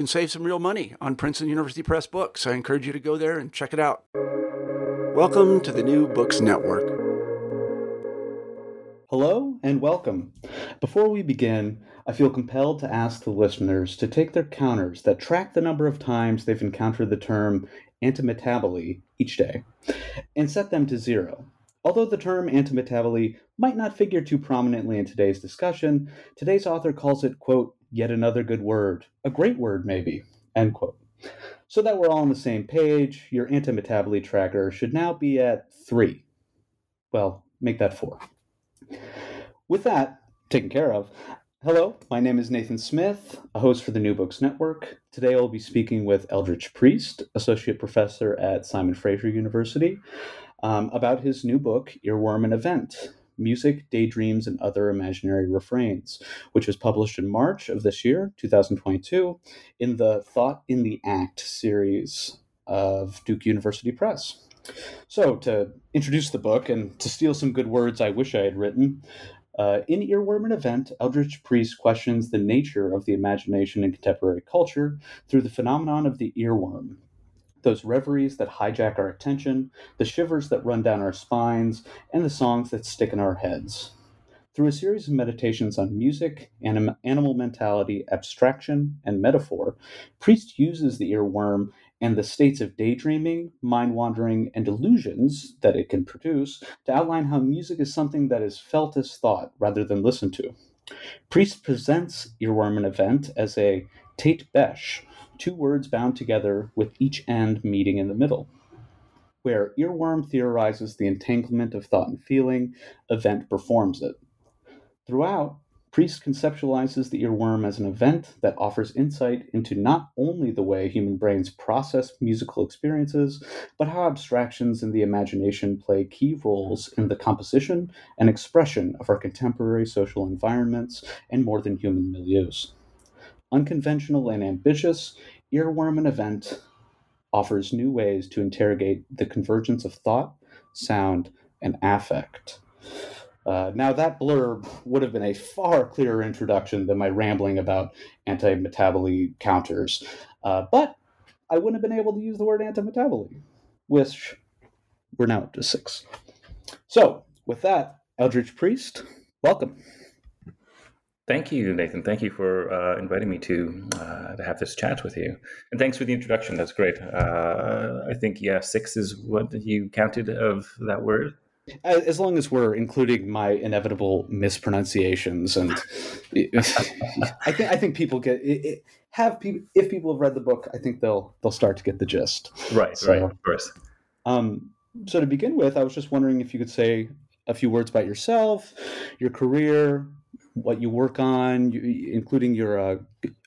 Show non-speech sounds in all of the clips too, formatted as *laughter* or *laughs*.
can save some real money on Princeton University Press books. I encourage you to go there and check it out. Welcome to the New Books Network. Hello and welcome. Before we begin, I feel compelled to ask the listeners to take their counters that track the number of times they've encountered the term antimetabole each day and set them to zero. Although the term antimetabole might not figure too prominently in today's discussion, today's author calls it, quote, yet another good word, a great word maybe, end quote. So that we're all on the same page, your antimetabole tracker should now be at three. Well, make that four. With that taken care of, hello, my name is Nathan Smith, a host for the New Books Network. Today I'll be speaking with Eldritch Priest, Associate Professor at Simon Fraser University, um, about his new book, Earworm and Event Music, Daydreams, and Other Imaginary Refrains, which was published in March of this year, 2022, in the Thought in the Act series of Duke University Press. So, to introduce the book and to steal some good words I wish I had written, uh, in Earworm and Event, Eldritch Priest questions the nature of the imagination in contemporary culture through the phenomenon of the earworm. Those reveries that hijack our attention, the shivers that run down our spines, and the songs that stick in our heads. Through a series of meditations on music, anim- animal mentality, abstraction, and metaphor, Priest uses the earworm and the states of daydreaming, mind wandering, and illusions that it can produce to outline how music is something that is felt as thought rather than listened to. Priest presents Earworm and Event as a tête-bêche, two words bound together with each end meeting in the middle. Where Earworm theorizes the entanglement of thought and feeling, Event performs it. Throughout, Priest conceptualizes the earworm as an event that offers insight into not only the way human brains process musical experiences, but how abstractions in the imagination play key roles in the composition and expression of our contemporary social environments and more than human milieus. Unconventional and ambitious, Earworm an Event offers new ways to interrogate the convergence of thought, sound, and affect. Uh, now, that blurb would have been a far clearer introduction than my rambling about anti-metabole counters, uh, but I wouldn't have been able to use the word anti-metabole, which we're now up to six. So, with that, Eldritch Priest, welcome. Thank you, Nathan. Thank you for uh, inviting me to uh, to have this chat with you, and thanks for the introduction. That's great. Uh, I think yeah, six is what you counted of that word. As long as we're including my inevitable mispronunciations, and *laughs* I think I think people get it, it, have people if people have read the book, I think they'll they'll start to get the gist. Right, so, right, of course. Um, so to begin with, I was just wondering if you could say a few words about yourself, your career, what you work on, you, including your. Uh,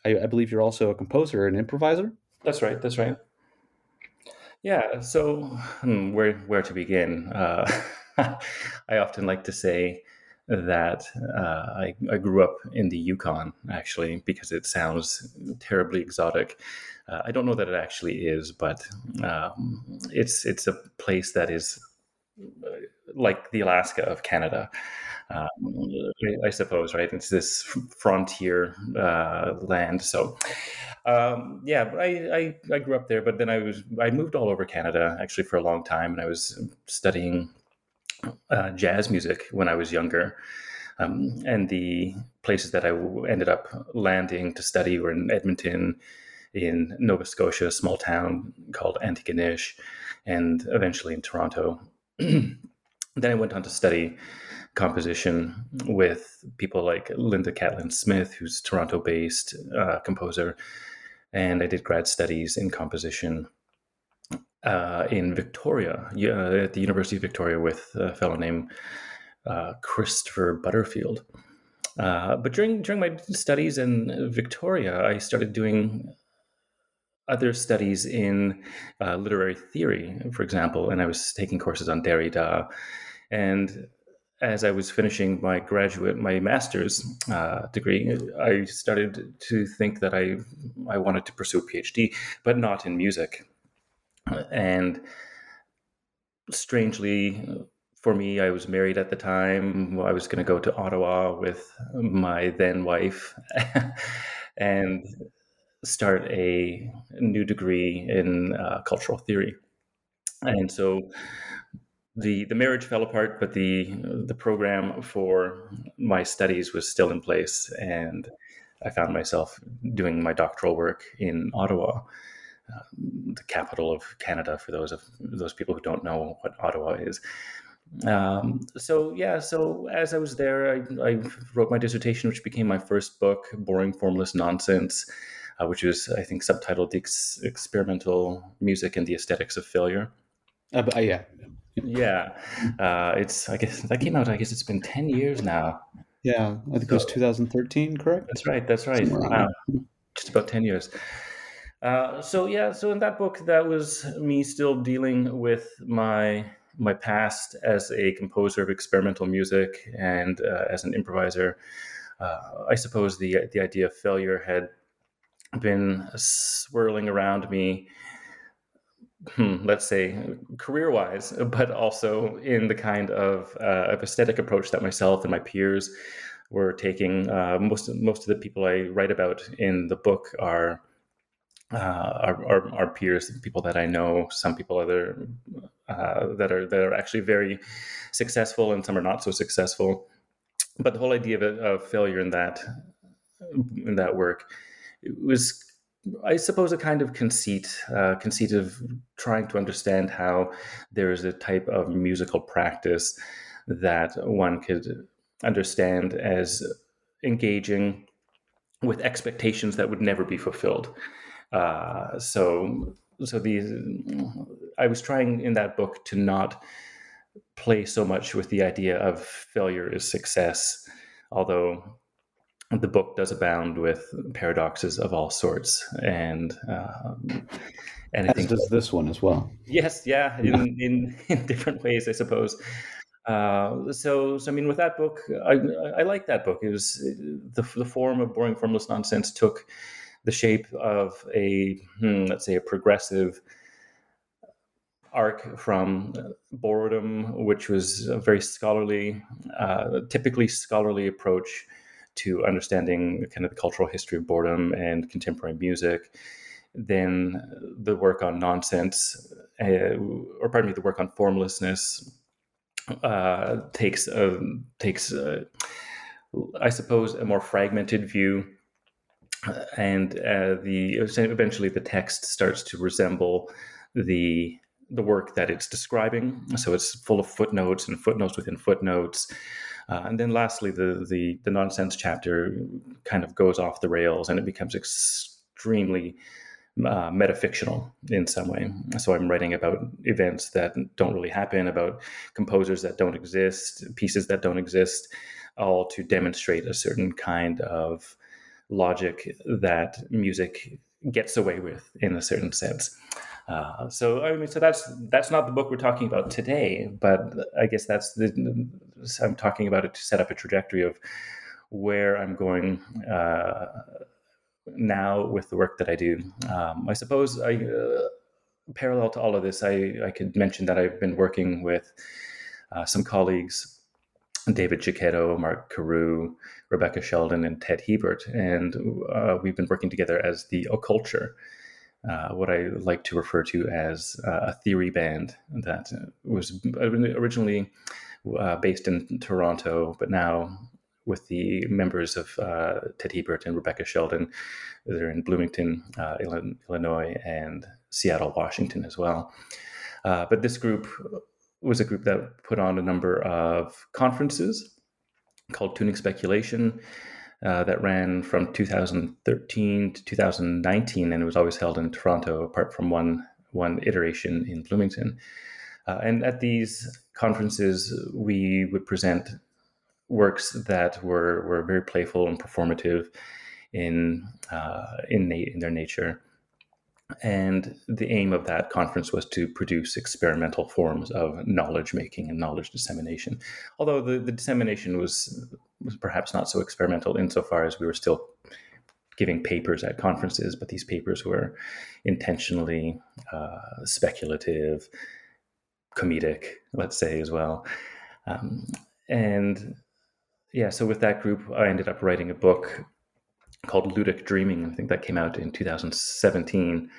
I, I, believe you're also a composer and improviser. That's right. That's right. Yeah. So, hmm, where where to begin? Uh, *laughs* I often like to say that uh, I, I, grew up in the Yukon, actually, because it sounds terribly exotic. Uh, I don't know that it actually is, but um, it's it's a place that is like the Alaska of Canada. Um, I, suppose, right? It's this frontier uh, land. So, um, yeah, I, I, I grew up there, but then I was I moved all over Canada actually for a long time, and I was studying uh, jazz music when I was younger. Um, and the places that I ended up landing to study were in Edmonton, in Nova Scotia, a small town called Antigonish, and eventually in Toronto. *clears throat* then I went on to study composition with people like Linda Catlin Smith, who's Toronto based uh, composer. And I did grad studies in composition uh, in Victoria, uh, at the University of Victoria, with a fellow named uh, Christopher Butterfield. Uh, but during during my studies in Victoria, I started doing other studies in uh, literary theory, for example, and I was taking courses on Derrida. And as I was finishing my graduate, my master's uh, degree, I started to think that I I wanted to pursue a PhD, but not in music. And strangely, for me, I was married at the time. I was going to go to Ottawa with my then wife *laughs* and start a new degree in uh, cultural theory. And so the the marriage fell apart, but the the program for my studies was still in place, and I found myself doing my doctoral work in Ottawa, uh, the capital of Canada. For those of those people who don't know what Ottawa is, um, so yeah, so as I was there, I, I, wrote my dissertation, which became my first book, "Boring Formless Nonsense," uh, which was I think subtitled "The Ex- Experimental Music and the Aesthetics of Failure." Uh, uh, yeah, yeah. Uh, it's I guess that came out. I guess it's been ten years now. Yeah, I think so, it was 2013, correct? That's right. That's right. Wow, just about ten years. Uh, so yeah, so in that book, that was me still dealing with my my past as a composer of experimental music and uh, as an improviser, uh, I suppose the the idea of failure had been swirling around me. Hmm, let's say career wise, but also in the kind of, uh, of aesthetic approach that myself and my peers were taking. Uh, most most of the people I write about in the book are uh, our, our, peers, people that I know, some people other uh, that are that are actually very successful, and some are not so successful. But the whole idea of, of failure in that in that work it was, I suppose, a kind of conceit, uh, conceit of trying to understand how there is a type of musical practice that one could understand as engaging with expectations that would never be fulfilled. Uh, so so these I was trying in that book to not play so much with the idea of failure is success, although the book does abound with paradoxes of all sorts and um, and As does this one as well. Yes, yeah, *laughs* in, in, in different ways, I suppose. Uh, so, so I mean, with that book, I, I like that book. It was the, the form of boring, formless nonsense took the shape of a, hmm, let's say, a progressive arc from boredom, which was a very scholarly, uh, typically scholarly approach to understanding kind of the cultural history of boredom and contemporary music. Then the work on nonsense, uh, or pardon me, the work on formlessness uh, takes a, takes, a, I suppose, a more fragmented view and uh, the eventually the text starts to resemble the the work that it's describing. So it's full of footnotes and footnotes within footnotes. Uh, and then lastly, the, the the nonsense chapter kind of goes off the rails and it becomes extremely uh, metafictional in some way. So I'm writing about events that don't really happen, about composers that don't exist, pieces that don't exist, all to demonstrate a certain kind of logic that music gets away with in a certain sense. Uh, so I mean, so that's that's not the book we're talking about today, but I guess that's the I'm talking about it to set up a trajectory of where I'm going uh, now with the work that I do. Um, I suppose I uh, parallel to all of this, I I could mention that I've been working with uh, some colleagues, David Cecchetto, Marc Couroux, Rebecca Sheldon, and Ted Hiebert. And uh, we've been working together as the Occulture, uh, what I like to refer to as uh, a theory band that was originally uh, based in Toronto, but now with the members of uh, Ted Hiebert and Rebecca Sheldon. They're in Bloomington, uh, Illinois, and Seattle, Washington as well. Uh, but this group was a group that put on a number of conferences called Tuning Speculation. Uh, that ran from 2013 to 2019, and it was always held in Toronto, apart from one one iteration in Bloomington. Uh, and at these conferences, we would present works that were were very playful and performative in uh, in, na- in their nature. And the aim of that conference was to produce experimental forms of knowledge making and knowledge dissemination. Although the, the dissemination was was perhaps not so experimental insofar as we were still giving papers at conferences, but these papers were intentionally uh, speculative, comedic, let's say as well. Um, and yeah, so with that group, I ended up writing a book called Ludic Dreaming. I think that came out in 2017.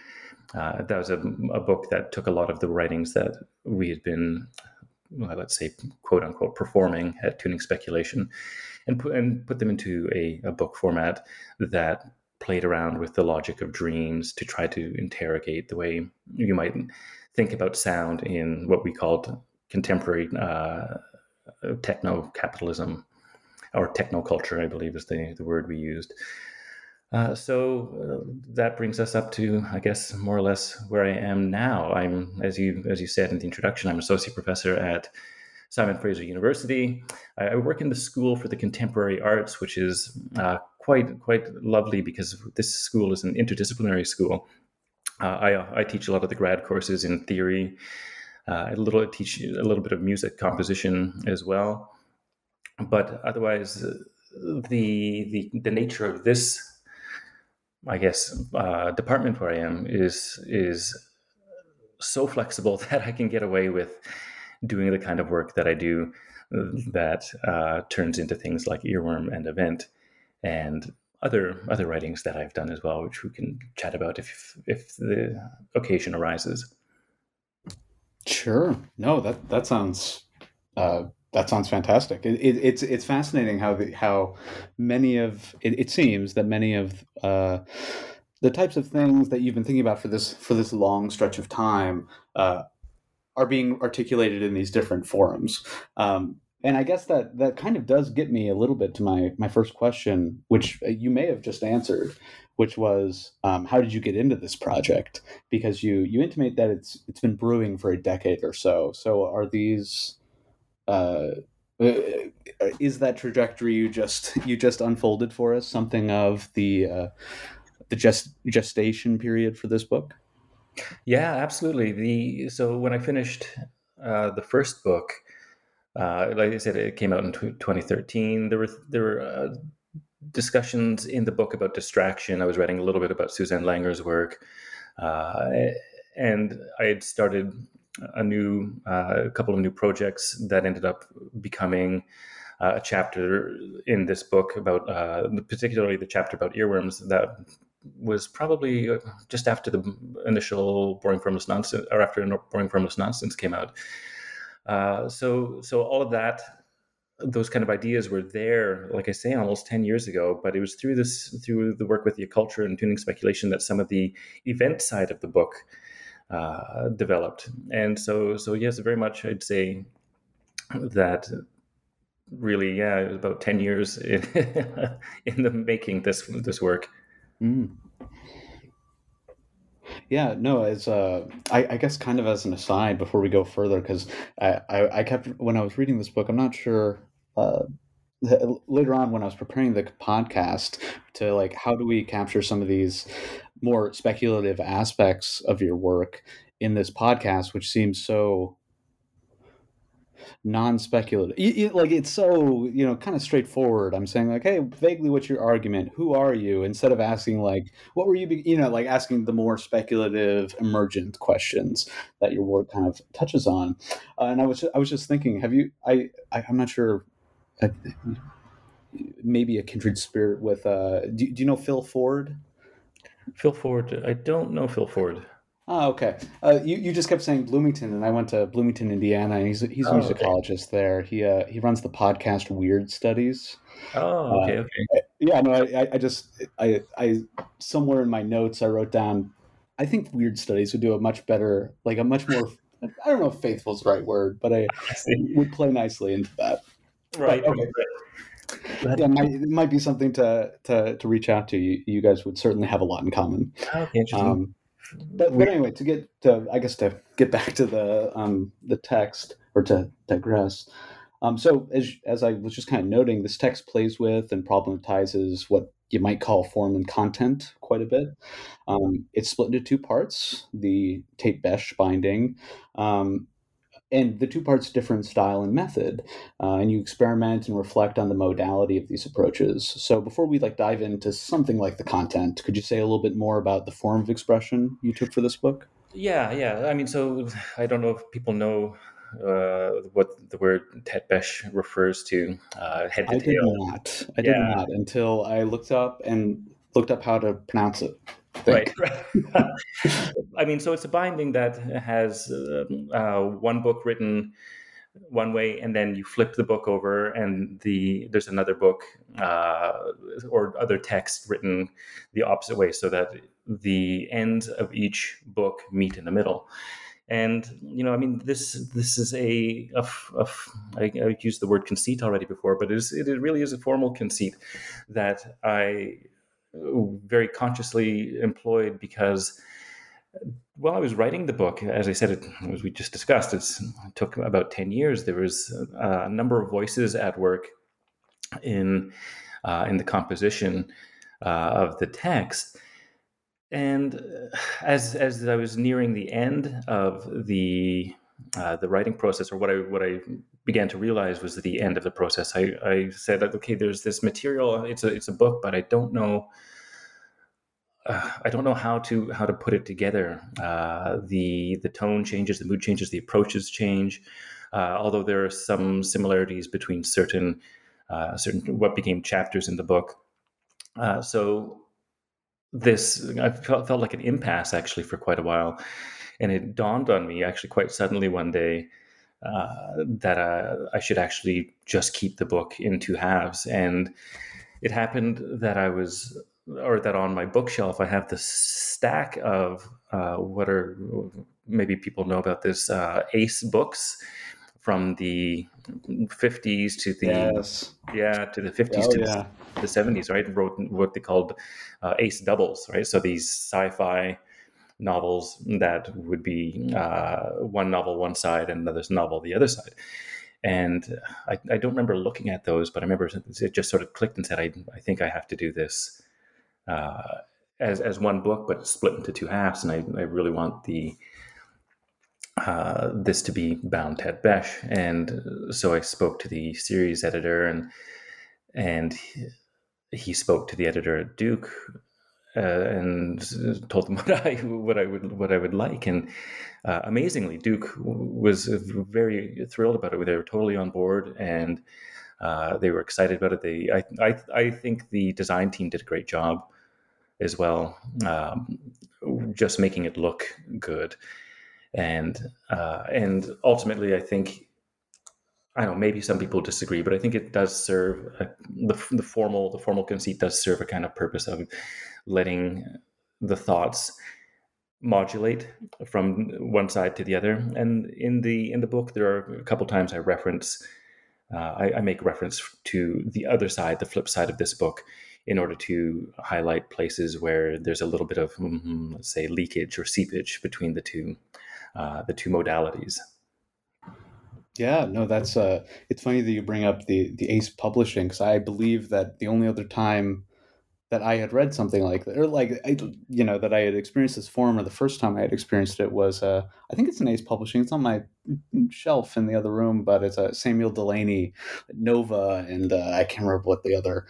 Uh, that was a, a, book that took a lot of the writings that we had been, well, let's say, quote unquote, performing at Tuning Speculation, and put and put them into a, a book format that played around with the logic of dreams to try to interrogate the way you might think about sound in what we called contemporary uh, techno capitalism or technoculture, I believe is the, the word we used. Uh, so uh, that brings us up to, I guess, more or less where I am now. I'm, as you as you said in the introduction, I'm associate professor at Simon Fraser University. I, I work in the School for the Contemporary Arts, which is uh, quite quite lovely because this school is an interdisciplinary school. Uh, I I teach a lot of the grad courses in theory. Uh, a little I teach a little bit of music composition as well but otherwise, the the the nature of this, I guess, uh, department where I am is is so flexible *laughs* that I can get away with doing the kind of work that I do that uh, turns into things like earworm and event and other other writings that I've done as well, which we can chat about if if the occasion arises. Sure. No, that that sounds uh, that sounds fantastic. It, it, it's it's fascinating how the, how many of it, it seems that many of uh, the types of things that you've been thinking about for this for this long stretch of time uh, are being articulated in these different forums. Um, and I guess that that kind of does get me a little bit to my my first question, which you may have just answered, which was um, how did you get into this project? Because you you intimate that it's it's been brewing for a decade or so. So are these uh, uh, is that trajectory you just you just unfolded for us something of the uh, the gest- gestation period for this book? Yeah, absolutely. The so when I finished uh, the first book, uh, like I said, it came out in t- 2013. There were there were uh, discussions in the book about distraction. I was writing a little bit about Susanne Langer's work, uh, and I had started a new uh, couple of new projects that ended up becoming uh, a chapter in this book about uh, particularly the chapter about earworms that was probably just after the initial boring formless nonsense or after boring formless nonsense came out uh, so so all of that those kind of ideas were there like i say almost 10 years ago but it was through this through the work with the culture and tuning speculation that some of the event side of the book uh, developed. And so, so yes, very much I'd say that really, yeah, it was about ten years in, *laughs* in the making this this work. Mm. Yeah, no, as uh, I, I, guess kind of as an aside before we go further, because I, I, I, kept when I was reading this book, I'm not sure. Uh, later on when I was preparing the podcast to like how do we capture some of these more speculative aspects of your work in this podcast, which seems so non-speculative. Like it's so you know kind of straightforward. I'm saying like hey vaguely what's your argument? Who are you? Instead of asking like what were you be-? you know like asking the more speculative emergent questions that your work kind of touches on. Uh, and i was i was just thinking have you i, I am not sure uh, maybe a kindred spirit with uh do, do you know phil ford? Phil ford i don't know phil ford Oh, okay. Uh, you you just kept saying Bloomington, and I went to Bloomington, Indiana. And he's he's a oh, musicologist okay. there. He uh, he runs the podcast Weird Studies. Oh, okay, uh, okay. Yeah, no, I, I just I I somewhere in my notes I wrote down. I think Weird Studies would do a much better, like a much more. I don't know if faithful is the right word, but I, *laughs* I would play nicely into that. Right. But, okay. Right. Yeah, it might, it might, be something to, to to reach out to. You, you guys would certainly have a lot in common. Okay, interesting. Um, but but anyway, to get to I guess to get back to the um, the text or to digress. Um, so as as I was just kind of noting, this text plays with and problematizes what you might call form and content quite a bit. Um, it's split into two parts: the tête-bêche binding, um, and the two parts differ in style and method uh, and you experiment and reflect on the modality of these approaches so before we like dive into something like the content could you say a little bit more about the form of expression you took for this book yeah yeah i mean so i don't know if people know uh, what the word tête-bêche refers to uh, head to I tail. did not. I did not until I looked up and looked up how to pronounce it. Right. right. *laughs* I mean, so it's a binding that has uh, uh, one book written one way, and then you flip the book over, and the there's another book uh, or other text written the opposite way, so that the ends of each book meet in the middle. And you know, I mean, this this is a, a, a I, I used the word conceit already before, but it, is, it really is a formal conceit that I very consciously employed because while I was writing the book, as I said, it, as we just discussed, it took about 10 years. There was a number of voices at work in, uh, in the composition uh, of the text. And as, as I was nearing the end of the, uh, the writing process, or what I, what I began to realize was the end of the process, I, I said, okay, there's this material, it's a, it's a book, but I don't know uh, I don't know how to how to put it together. Uh, the the tone changes, the mood changes, the approaches change. Uh, although there are some similarities between certain uh, certain what became chapters in the book. Uh, so this I felt, felt like an impasse actually for quite a while, and it dawned on me actually quite suddenly one day. Uh, that I should actually just keep the book in two halves, and it happened that I was or that on my bookshelf I have this stack of uh, what are maybe people know about this uh, Ace books from the 50s to the yes. yeah to the 50s oh, to yeah. the, the 70s right wrote what they called uh, Ace doubles right so these sci-fi novels that would be uh, one novel one side and another novel the other side and I, I, don't remember looking at those, but I remember it just sort of clicked and said, I, I think I have to do this uh, as as one book, but split into two halves. And I, I really want the uh, this to be bound tête-bêche. And so I spoke to the series editor, and and he spoke to the editor at Duke. Uh, and told them *laughs* what I what I would what I would like, and uh, amazingly, Duke was very thrilled about it. They were totally on board, and uh, they were excited about it. They, I, I, I think the design team did a great job as well, um, just making it look good. And uh, and ultimately, I think I don't know. Maybe some people disagree, but I think it does serve a, the the formal the formal conceit does serve a kind of purpose of letting the thoughts modulate from one side to the other. And in the in the book, there are a couple times I reference. Uh, I, I, make reference to the other side, the flip side of this book, in order to highlight places where there's a little bit of, mm-hmm, let's say, leakage or seepage between the two, uh, the two modalities. Yeah, no, that's uh, it's funny that you bring up the the Ace Publishing because I believe that the only other time that I had read something like that, or like I, you know that I had experienced this form, or the first time I had experienced it was uh, I think it's an Ace Publishing. It's on my shelf in the other room, but it's a Samuel Delany, Nova, and uh, I can't remember what the other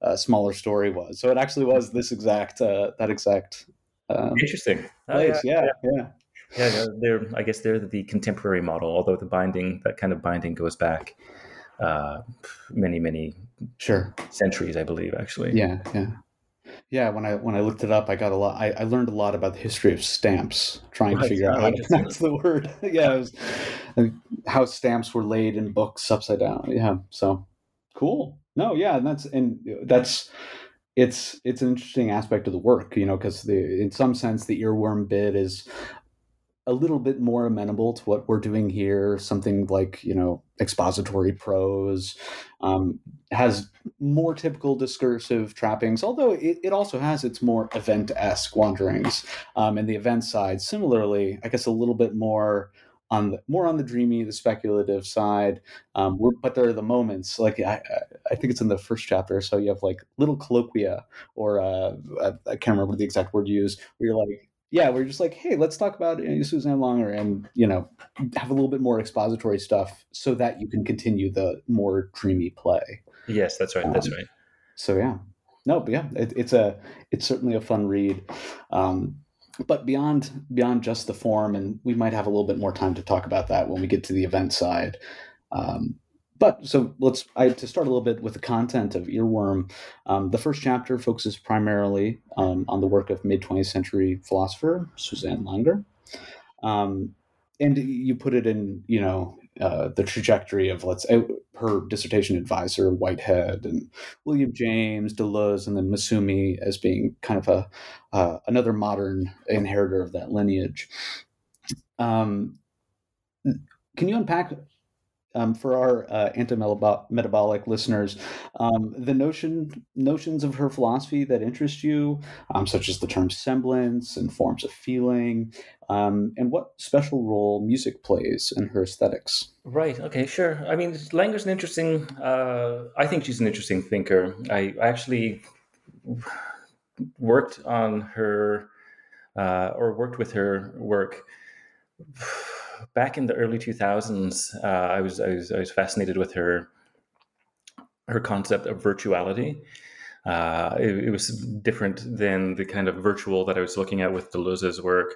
uh, smaller story was. So it actually was this exact uh, that exact um, interesting place. Oh, yeah, yeah. yeah. Yeah, they're. I guess they're the contemporary model. Although the binding, that kind of binding, goes back uh, many, many sure centuries, I believe. Actually, yeah, yeah, yeah. When I when I looked it up, I got a lot. I, I learned a lot about the history of stamps, trying right. to figure out how *laughs* to pronounce the word. *laughs* yeah, was, how stamps were laid in books upside down. Yeah, so cool. No, yeah, and that's and that's it's it's an interesting aspect of the work, you know, because the in some sense the earworm bit is a little bit more amenable to what we're doing here. Something like you know expository prose um, has more typical discursive trappings, although it, it also has its more event esque wanderings. Um, and the event side, similarly, I guess a little bit more on the more on the dreamy, the speculative side. Um, but there are the moments, like I, I think it's in the first chapter. So you have like little colloquia, or uh, I, I can't remember the exact word you use, where you're like, yeah, we're just like, hey, let's talk about you know, Susanne Langer and you know have a little bit more expository stuff so that you can continue the more dreamy play. Yes, that's right. Um, that's right. So yeah, no, but yeah, it, it's a it's certainly a fun read. Um, but beyond beyond just the form, and we might have a little bit more time to talk about that when we get to the event side. Um, but so let's I to start a little bit with the content of Earworm. Um, the first chapter focuses primarily um, on the work of mid 20th century philosopher Susanne Langer, um, and you put it in you know uh, the trajectory of let's uh, her dissertation advisor Whitehead and William James Deleuze and then Massumi as being kind of a uh, another modern inheritor of that lineage. Um, can you unpack um, for our uh, anti-metabolic listeners, um, the notion notions of her philosophy that interest you, um, such as the term semblance and forms of feeling, um, and what special role music plays in her aesthetics. Right. Okay. Sure. I mean, Langer's an interesting. Uh, I think she's an interesting thinker. I actually worked on her, uh, or worked with her work back in the early 2000s, uh, I, was, I, was, I was fascinated with her her concept of virtuality. Uh, it, it, was different than the kind of virtual that I was looking at with Deleuze's work.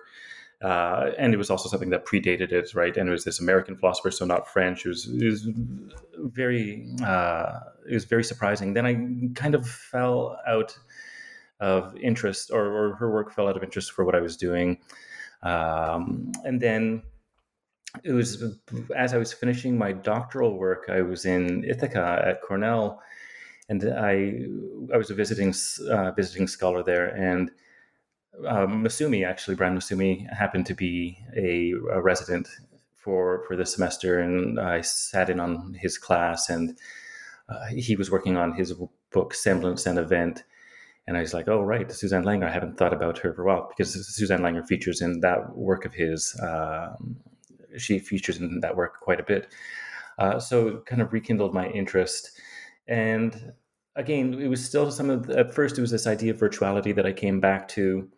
Uh, and it was also something that predated it, right? And it was this American philosopher, so not French. It was, it was very, uh, it was very surprising. Then I kind of fell out of interest, or, or her work fell out of interest for what I was doing. Um, and then it was as I was finishing my doctoral work, I was in Ithaca at Cornell, and I I was a visiting uh, visiting scholar there, and uh, Massumi actually Brian Massumi happened to be a, a, resident for for the semester, and I sat in on his class, and uh, he was working on his book Semblance and Event. And I was like, oh, right, Susanne Langer. I haven't thought about her for a while because Susanne Langer features in that work of his, um, she features in that work quite a bit. Uh, so it kind of rekindled my interest. And again, it was still some of the, at first it was this idea of virtuality that I came back to,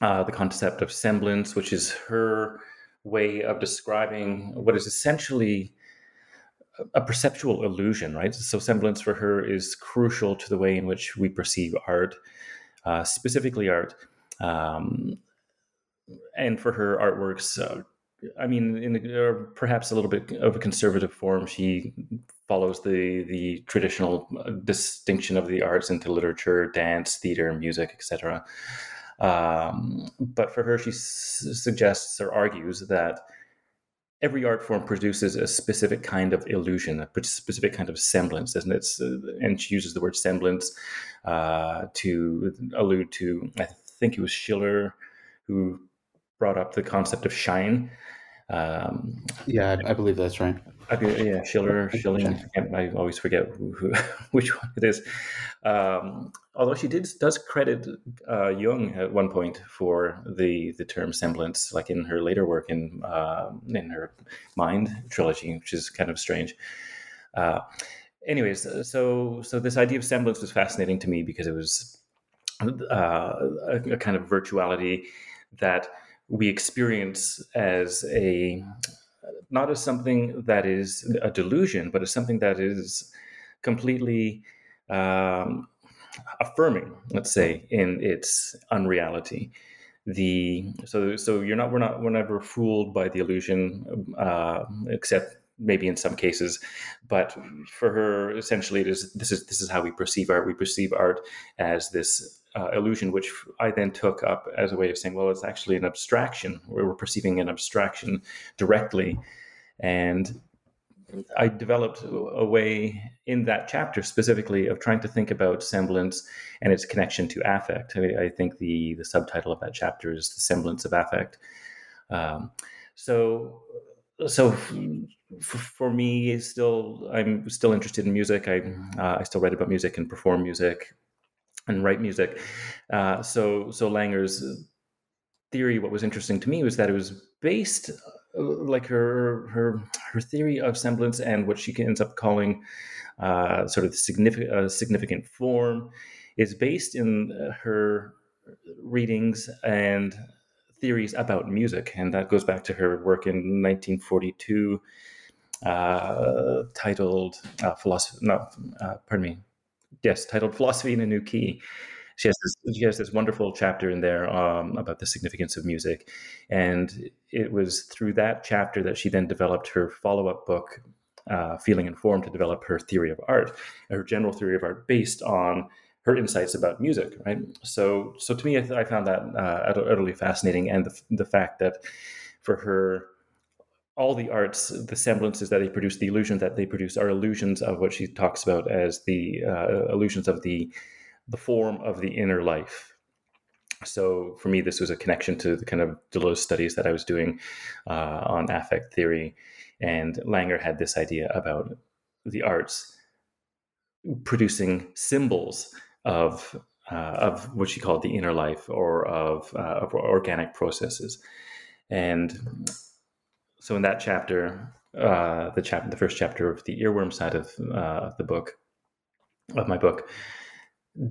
uh, the concept of semblance, which is her way of describing what is essentially a perceptual illusion, right? So semblance for her is crucial to the way in which we perceive art, uh, specifically art. Um, and for her artworks, uh, I mean, in the, or perhaps a little bit of a conservative form, she follows the the traditional uh, distinction of the arts into literature, dance, theater, music, etc. Um, but for her, she s- suggests or argues that every art form produces a specific kind of illusion, a specific kind of semblance, isn't it? And she uses the word semblance uh, to allude to, I think it was Schiller who brought up the concept of shine. Um, yeah, I, I, believe that's right. yeah, Schiller, *laughs* Schilling. I always forget who, who, *laughs* which one it is. Um, although she did does credit uh, Jung at one point for the the term semblance, like in her later work in uh, in her Mind trilogy, which is kind of strange. Uh, anyways, so so this idea of semblance was fascinating to me because it was uh, a, a, kind of virtuality that we experience as a not as something that is a delusion, but as something that is completely um, affirming, let's say, in its unreality. The so so you're not we're not we're never fooled by the illusion, uh, except maybe in some cases, but for her, essentially, it is this is this is how we perceive art. We perceive art as this uh, illusion, which I then took up as a way of saying, well, it's actually an abstraction. We're perceiving an abstraction directly, and I developed a way in that chapter specifically of trying to think about semblance and its connection to affect. I, I think the the subtitle of that chapter is the semblance of affect. Um, so so for me still i'm still interested in music i uh, i still write about music and perform music and write music uh, so so langer's theory what was interesting to me was that it was based uh, like her her her theory of semblance and what she ends up calling uh, sort of significant uh, significant form is based in her readings and theories about music, and that goes back to her work in 1942, uh, titled uh, "Philosophy." No, uh, pardon me. Yes, titled "Philosophy in a New Key." She has this, she has this wonderful chapter in there um, about the significance of music, and it was through that chapter that she then developed her follow-up book, uh, "Feeling and Form," to develop her theory of art, her general theory of art based on her insights about music, right? So, so to me, I, I found that uh, utterly fascinating, and the, the fact that for her, all the arts, the semblances that they produce, the illusions that they produce, are illusions of what she talks about as the uh, illusions of the the form of the inner life. So, for me, this was a connection to the kind of Deleuze studies that I was doing uh, on affect theory, and Langer had this idea about the arts producing symbols of uh, of what she called the inner life or of, uh, of organic processes. And so in that chapter, uh, the chapter, the first chapter of the earworm side of uh, the book, of my book,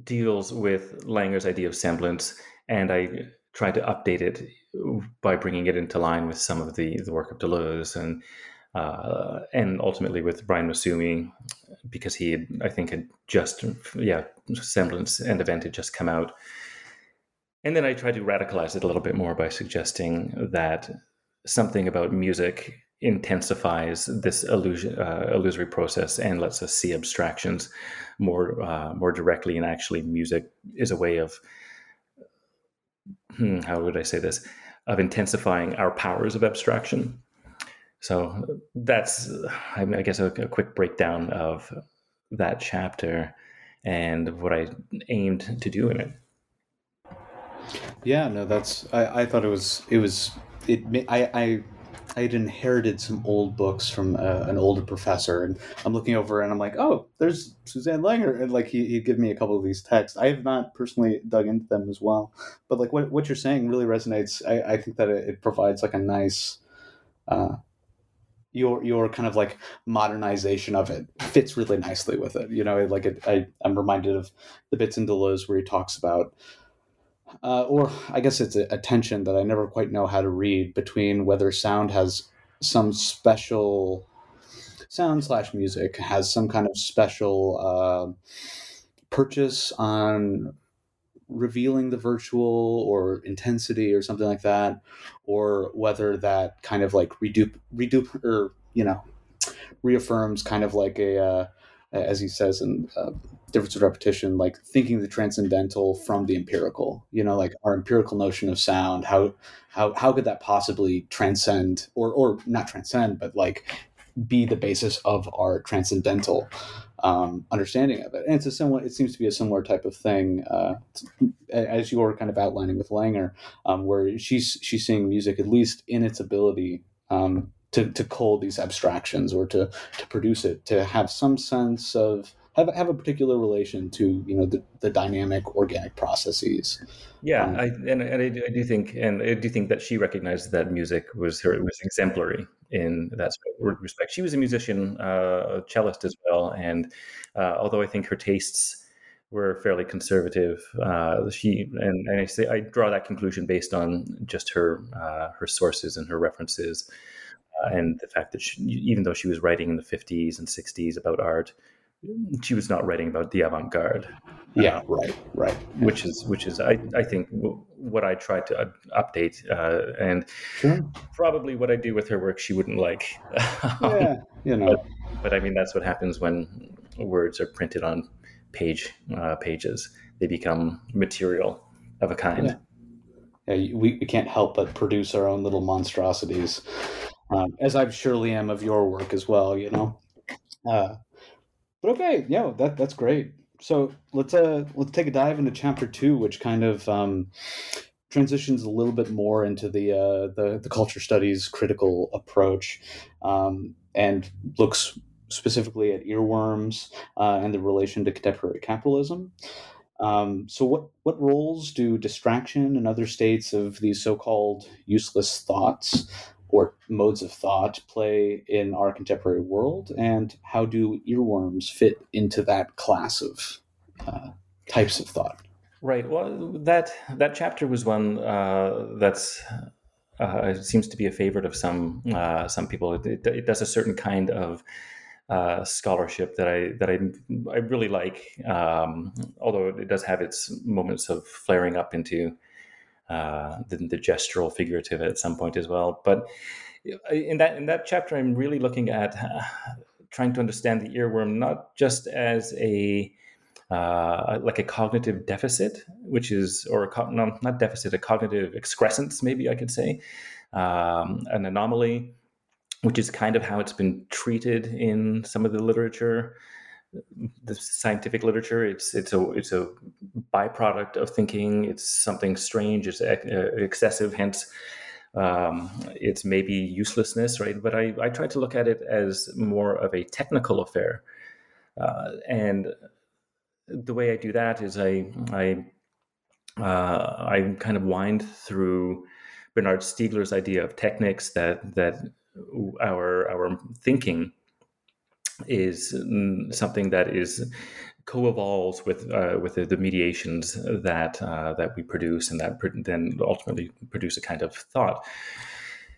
deals with Langer's idea of semblance, and I tried to update it by bringing it into line with some of the, the work of Deleuze and uh, and ultimately with Brian Massumi, because he had, I think, had just, yeah, Semblance and Event had just come out. And then I tried to radicalize it a little bit more by suggesting that something about music intensifies this illusion, uh, illusory process and lets us see abstractions more uh, more directly. And actually, music is a way of hmm, how would I say this of intensifying our powers of abstraction. So that's, I guess, a, a quick breakdown of that chapter and what I aimed to do in it. Yeah, no, that's. I, I thought it was. It was. It. I. I. I had inherited some old books from uh, an older professor, and I'm looking over and I'm like, oh, there's Susanne Langer, and like he, he'd give me a couple of these texts. I have not personally dug into them as well, but like what what you're saying really resonates. I, I think that it, it provides like a nice uh, your your kind of like modernization of it fits really nicely with it. You know, like it, I I'm reminded of the bits in Deleuze where he talks about. Uh, or I guess it's a, a tension that I never quite know how to read between whether sound has some special sound slash music has some kind of special uh, purchase on revealing the virtual or intensity or something like that, or whether that kind of like redupe, redupe or you know reaffirms kind of like a uh, as he says in uh, difference of repetition like thinking the transcendental from the empirical you know like our empirical notion of sound how how how could that possibly transcend or or not transcend but like be the basis of our transcendental um, understanding of it. And it's a similar. It seems to be a similar type of thing uh, as you were kind of outlining with Langer, um, where she's she's seeing music at least in its ability um, to to code these abstractions or to to produce it to have some sense of have, have a particular relation to you know the, the dynamic organic processes. Yeah, um, I, and, and I, do, I do think and I do think that she recognized that music was her was exemplary in that respect. She was a musician, uh, a cellist as well, and uh, although I think her tastes were fairly conservative. Uh, she and, and, I say I draw that conclusion based on just her uh, her sources and her references, and the fact that she, even though she was writing in the 50s and 60s about art, she was not writing about the avant-garde. Yeah, right, right. Which is which is I I think what I tried to update uh, and sure. probably what I do with her work she wouldn't like. yeah, *laughs* you know. But, but I mean that's what happens when words are printed on page uh, pages. They become material of a kind. Yeah. yeah we, we can't help but produce our own little monstrosities, um, as I surely am of your work as well. You know. Uh, but okay, yeah, that that's great. So let's uh let's take a dive into chapter two, which kind of um, transitions a little bit more into the uh, the, the culture studies critical approach, um, and looks specifically at earworms uh, and the relation to contemporary capitalism. Um, so, what what roles do distraction and other states of these so-called useless thoughts or modes of thought play in our contemporary world, and how do earworms fit into that class of uh, types of thought? Right. Well, that that chapter was one uh, that's uh, seems to be a favorite of some uh, some people. It, it, does a certain kind of uh, scholarship that I that I I really like. Um, although it does have its moments of flaring up into uh, the, the, gestural figurative at some point as well. But in that in that chapter, I'm really looking at uh, trying to understand the earworm not just as a uh, like a cognitive deficit, which is or a co- no, not deficit, a cognitive excrescence, maybe I could say, um, an anomaly which is kind of how it's been treated in some of the literature the scientific literature it's it's a it's a byproduct of thinking. It's something strange. It's uh, excessive. Hence um, it's maybe uselessness right? But I, I try to look at it as more of a technical affair. Uh, and the way I do that is I I uh, I kind of wind through Bernard Stiegler's idea of techniques that that our our thinking is something that is co-evolves with uh, with the, the, mediations that uh, that we produce and that then ultimately produce a kind of thought.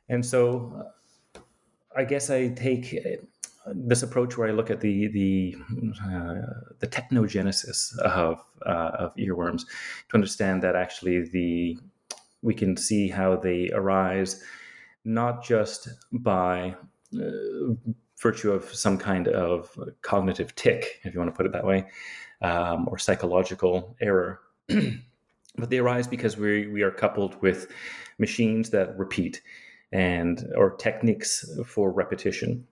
And so, I guess I take this approach where I look at the the uh, the technogenesis of uh, of earworms to understand that actually the we can see how they arise not just by uh, virtue of some kind of cognitive tic, if you want to put it that way, um, or psychological error, *clears throat* but they arise because we, we are coupled with machines that repeat and or techniques for repetition.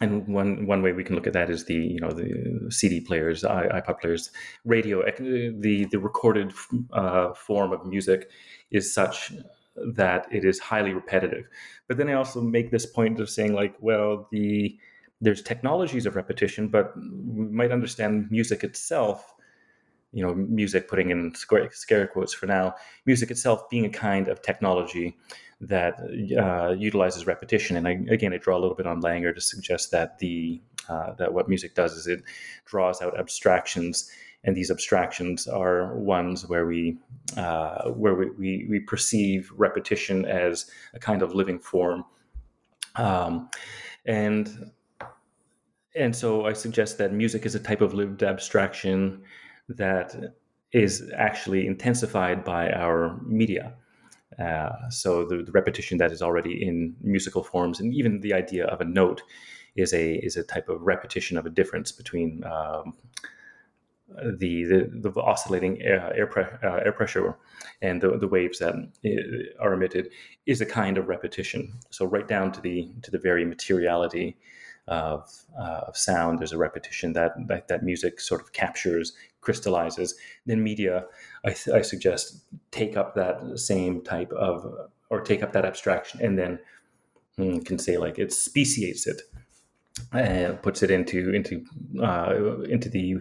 And one one way we can look at that is the you know the CD players, iPod players, radio. The the recorded uh, form of music is such that it is highly repetitive. But then I also make this point of saying, like, well, the there's technologies of repetition, but we might understand music itself. You know, music putting in scare quotes for now. Music itself being a kind of technology that uh, utilizes repetition. And I, again, I draw a little bit on Langer to suggest that the uh, that what music does is it draws out abstractions and these abstractions are ones where we uh, where we, we, we, perceive repetition as a kind of living form um, and and so I suggest that music is a type of lived abstraction that is actually intensified by our media. Uh, so the, the, repetition that is already in musical forms, and even the idea of a note, is a is a type of repetition of a difference between um, the, the, the oscillating air, air, pre, uh, air, pressure and the, the waves that uh, are emitted is a kind of repetition. So right down to the to the very materiality of, uh, of sound, there's a repetition that, that, that music sort of captures, crystallizes. Then media, I, I suggest, take up that same type of or take up that abstraction and then hmm, can say like it speciates it and puts it into into uh, into the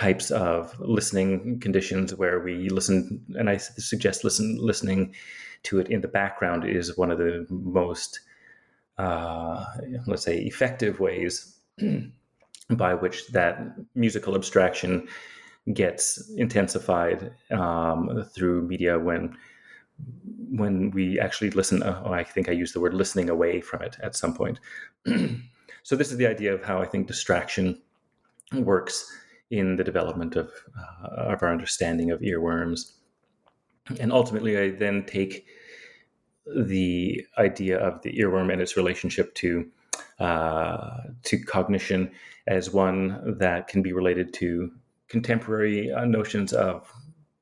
types of listening conditions where we listen, and I suggest listen listening to it in the background is one of the most, uh, let's say, effective ways *clears throat* by which that musical abstraction gets intensified um, through media when when we actually listen. Uh, oh, I think I used the word listening away from it at some point. *clears throat* so this is the idea of how I think distraction works in the development of uh, of our understanding of earworms, and ultimately, I then take the idea of the earworm and its relationship to uh, to cognition as one that can be related to contemporary uh, notions of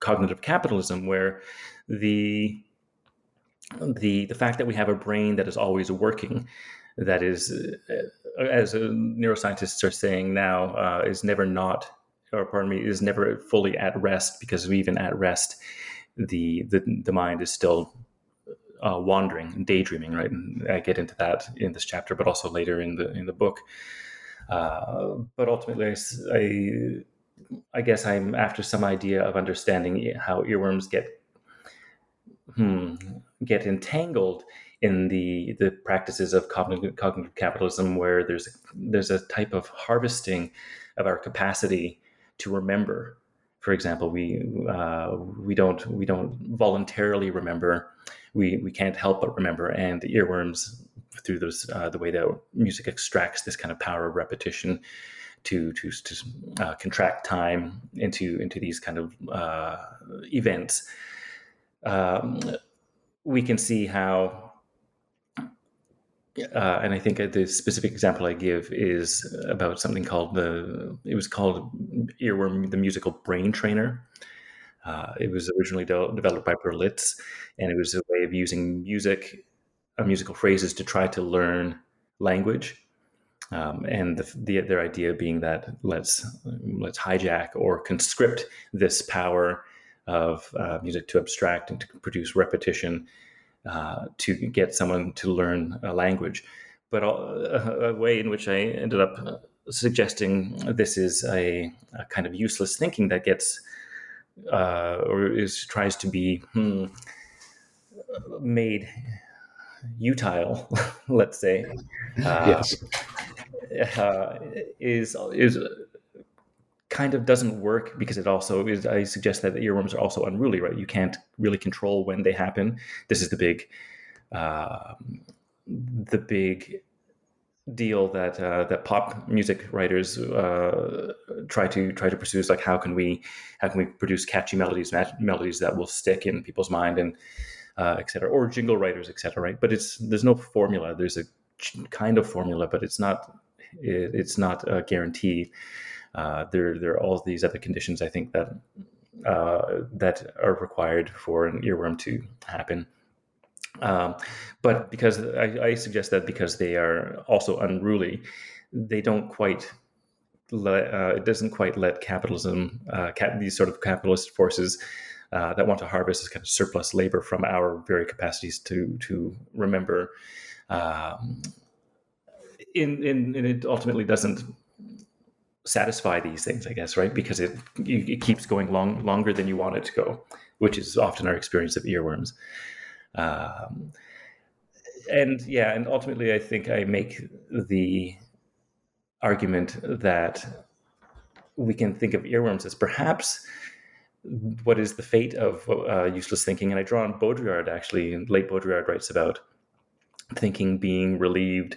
cognitive capitalism, where the the the fact that we have a brain that is always working, that is, uh, as neuroscientists are saying now, uh, is never not, or pardon me, is never fully at rest because even at rest, the the, the mind is still uh, wandering and daydreaming. Right, and I get into that in this chapter, but also later in the in the book. Uh, but ultimately, I, I guess I'm after some idea of understanding how earworms get hmm, get entangled in the the practices of cognitive, cognitive capitalism, where there's there's a type of harvesting of our capacity to remember. For example, we uh, we don't we don't voluntarily remember. We we can't help but remember, and the earworms through those uh, the way that music extracts this kind of power of repetition to to, to uh, contract time into into these kind of uh, events. Um, we can see how. Uh, and I think the specific example I give is about something called the. It was called Earworm, the musical brain trainer. Uh, it was originally de- developed by Berlitz, and it was a way of using music, uh, musical phrases to try to learn language. Um, and the, the, their idea being that let's let's hijack or conscript this power of uh, music to abstract and to produce repetition uh, to get someone to learn a language. But a, a, way in which I ended up suggesting this is a, a kind of useless thinking that gets uh, or is tries to be hmm, made utile, *laughs* let's say. Uh, yes uh, is is kind of doesn't work because it also is. I suggest that earworms are also unruly, right? You can't really control when they happen. This is the big, uh, the big deal that uh, that pop music writers uh, try to try to pursue is like how can we how can we produce catchy melodies melodies that will stick in people's mind and uh, et cetera or jingle writers et cetera right but it's there's no formula there's a kind of formula but it's not it, it's not a guarantee. Uh, there, there are all these other conditions I think that uh, that are required for an earworm to happen. Um, but because I, I, suggest that because they are also unruly, they don't quite let, uh, it doesn't quite let capitalism, uh, cap, these sort of capitalist forces uh, that want to harvest this kind of surplus labor from our very capacities to to remember um, in, in, and it ultimately doesn't satisfy these things, I guess, right? Because it it keeps going long longer than you want it to go, which is often our experience of earworms. Um, and yeah, and ultimately, I think I make the argument that we can think of earworms as perhaps what is the fate of uh, useless thinking. And I draw on Baudrillard, actually, late Baudrillard writes about thinking being relieved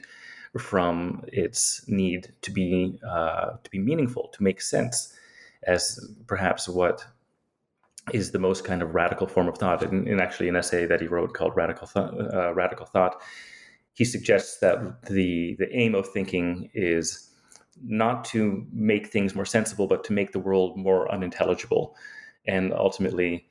from its need to be uh, to be meaningful, to make sense, as perhaps what is the most kind of radical form of thought. In, in actually an essay that he wrote called "Radical Thought," uh, Radical Thought, he suggests that the the aim of thinking is not to make things more sensible, but to make the world more unintelligible, and ultimately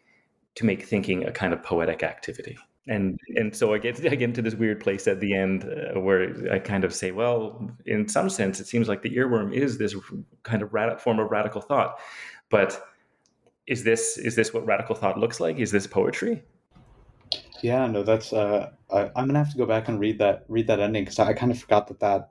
to make thinking a kind of poetic activity and and so I get I get into this weird place at the end uh, where I kind of say, well, in some sense, it seems like the earworm is this kind of rad- form of radical thought, but is this is this what radical thought looks like? Is this poetry? Yeah, no, that's. Uh, I, am gonna have to go back and read that read that ending because I kind of forgot that that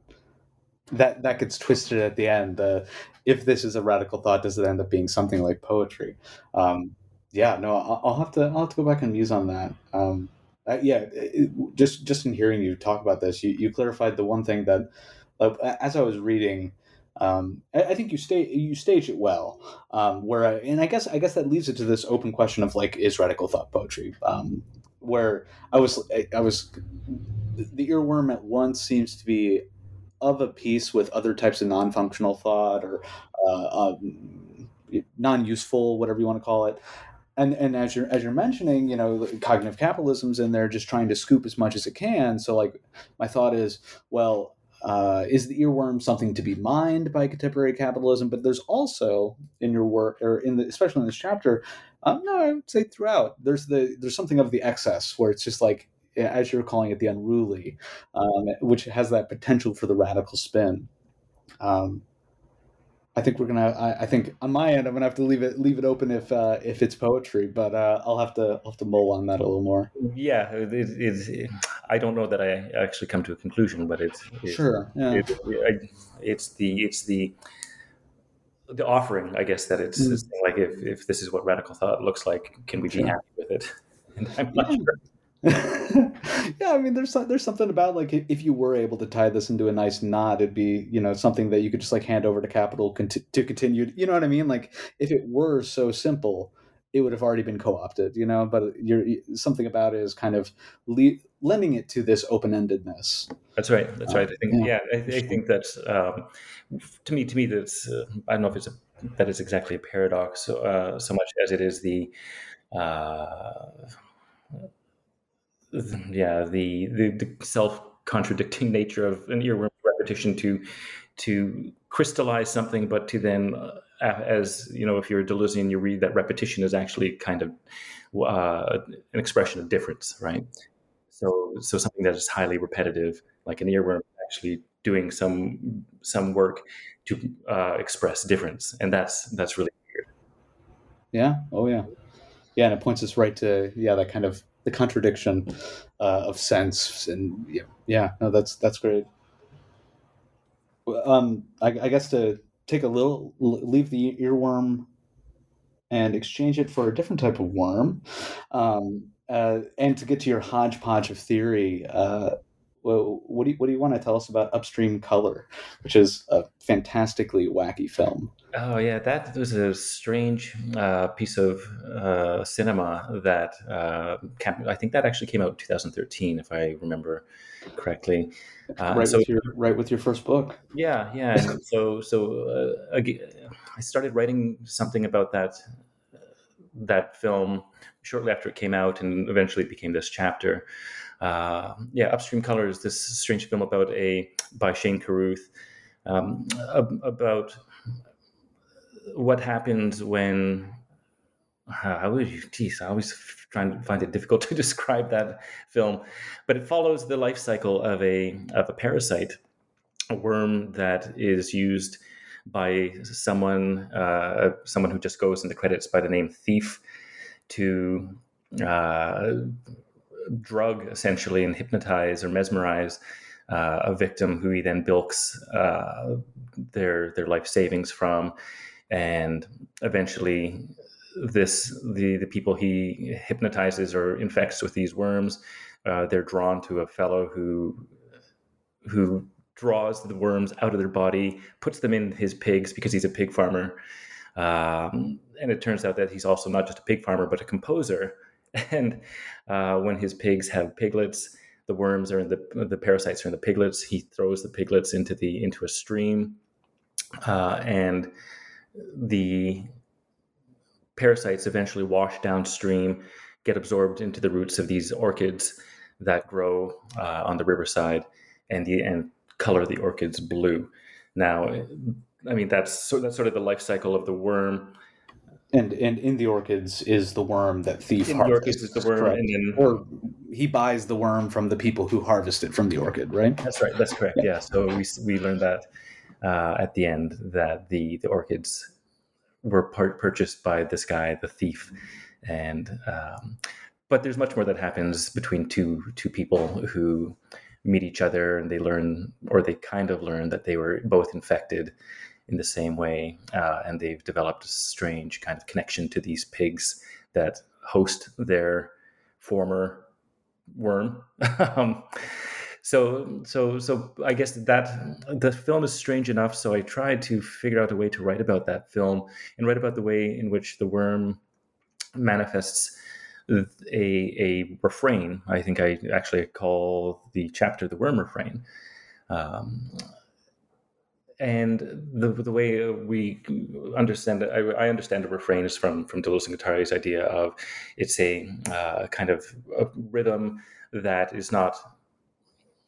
that that gets twisted at the end. Uh, if this is a radical thought, does it end up being something like poetry? Um, yeah, no, I'll, I'll, have to I'll have to go back and muse on that. Um, uh, yeah, it, just just in hearing you talk about this, you, you clarified the one thing that, uh, as I was reading, Um, I, I, think you stay you stage it well. Um, where I, and I guess I guess that leads it to this open question of like is radical thought poetry? Um, where I was I, I was the earworm at once seems to be of a piece with other types of non-functional thought or uh, um, non-useful, whatever you want to call it. And and as you're as you're mentioning, you know, cognitive capitalism's in there, just trying to scoop as much as it can. So like, my thought is, well, uh, is the earworm something to be mined by contemporary capitalism? But there's also in your work, or in the, especially in this chapter, um, no, I would say throughout, there's the there's something of the excess where it's just like as you're calling it, the unruly, um, which has that potential for the radical spin. Um, I think we're gonna. I, I, think on my end, I'm gonna have to leave it leave it open if uh, if it's poetry, but uh, I'll have to I'll have to mull on that a little more. Yeah, it, it, I don't know that I actually come to a conclusion, but it's, it's sure. Yeah. It, it's the it's the the offering, I guess that it's, mm. it's like if if this is what radical thought looks like, can we be happy with it? And *laughs* I'm not sure. *laughs* yeah, I mean, there's there's something about like if you were able to tie this into a nice knot, it'd be you know something that you could just like hand over to Capital conti- to continue. You know what I mean? Like if it were so simple, it would have already been co-opted. You know, but you're something about it is kind of le- lending it to this open-endedness. That's right. That's right. I think yeah, yeah I, I, think that's um, to me to me that's uh, I don't know if it's a that is exactly a paradox uh, so much as it is the. Uh, yeah the the, the self contradicting *laughs* nature of an earworm repetition to to crystallize something, but to then, uh, as you know, if you're a Deleuzean, you read that repetition is actually kind of uh, an expression of difference, right? So, so something that is highly repetitive, like an earworm, actually doing some some work to uh, express difference, and that's that's really weird. Yeah. Oh, yeah. Yeah, and it points us right to yeah that kind of the contradiction uh, of sense and yeah, yeah no that's that's great. Um I, I, guess to take a little leave the earworm and exchange it for a different type of worm um, uh, and to get to your hodgepodge of theory uh, well, what do you, what do you want to tell us about Upstream Color, which is a fantastically wacky film? Oh yeah, that was a strange uh, piece of uh, cinema that uh, I think that actually came out in 2013, if I remember correctly. Uh, right, so, with your, right with your first book. Yeah, yeah. So so uh, I started writing something about that that film shortly after it came out, and eventually it became this chapter uh, yeah, Upstream Colors, this strange film about a by Shane Carruth um, about what happens when I was, geez, I always trying to find it difficult *laughs* to describe that film, but it follows the life cycle of a of a parasite, a worm that is used by someone uh, someone who just goes in the credits by the name Thief to uh, drug essentially and hypnotize or mesmerize uh, a victim who he then bilks uh, their their life savings from, and eventually this the the people he hypnotizes or infects with these worms, uh, they're drawn to a fellow who who draws the worms out of their body, puts them in his pigs because he's a pig farmer. Um, and it turns out that he's also not just a pig farmer, but a composer *laughs* And uh, when his pigs have piglets, the worms are in the the parasites are in the piglets. He throws the piglets into the into a stream, uh, and the parasites eventually wash downstream, get absorbed into the roots of these orchids that grow uh, on the riverside, and the and color the orchids blue. Now, I mean that's so that's sort of the life cycle of the worm and and in the orchids is the worm that thief in the orchids is the worm, correct? and then or he buys the worm from the people who harvest it from the orchid, right? That's right. That's correct. Yeah. yeah. So we we learned that uh, at the end that the the orchids were part, purchased by this guy, the thief, and um, but there's much more that happens between two two people who meet each other and they learn or they kind of learn that they were both infected in the same way. Uh, and they've developed a strange kind of connection to these pigs that host their former worm. *laughs* um, so so so I guess that the film is strange enough. So I tried to figure out a way to write about that film and write about the way in which the worm manifests a a refrain. I think I actually call the chapter the worm refrain. Um, and the the way we understand it, I, I understand the refrain is from from Deleuze and Guattari's idea of it's a uh, kind of a rhythm that is not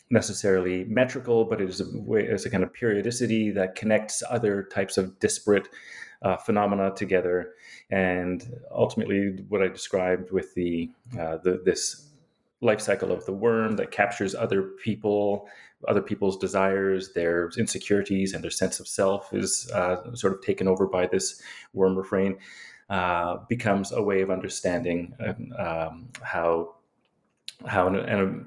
necessarily metrical, but it is a way, a kind of periodicity that connects other types of disparate uh, phenomena together. And ultimately, what I described with the, uh, the this life cycle of the worm that captures other people, other people's desires, their insecurities, and their sense of self is uh, sort of taken over by this worm refrain. Uh, becomes a way of understanding um, how how and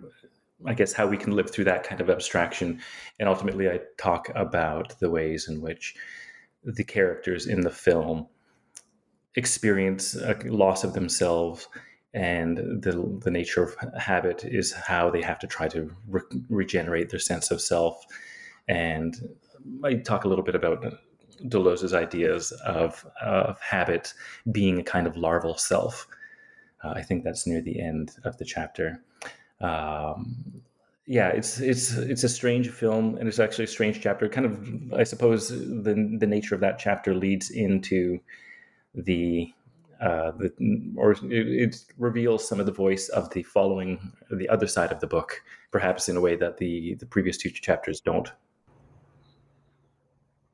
I guess how we can live through that kind of abstraction. And ultimately, I talk about the ways in which the characters in the film experience a loss of themselves and the the nature of habit is how they have to try to re- regenerate their sense of self. And I talk a little bit about Deleuze's ideas of of habit being a kind of larval self. Uh, I think that's near the end of the chapter. Um, yeah, it's it's it's a strange film, and it's actually a strange chapter. Kind of, I suppose, the the nature of that chapter leads into the uh, the or it, it, reveals some of the voice of the following the other side of the book, perhaps in a way that the the previous two chapters don't.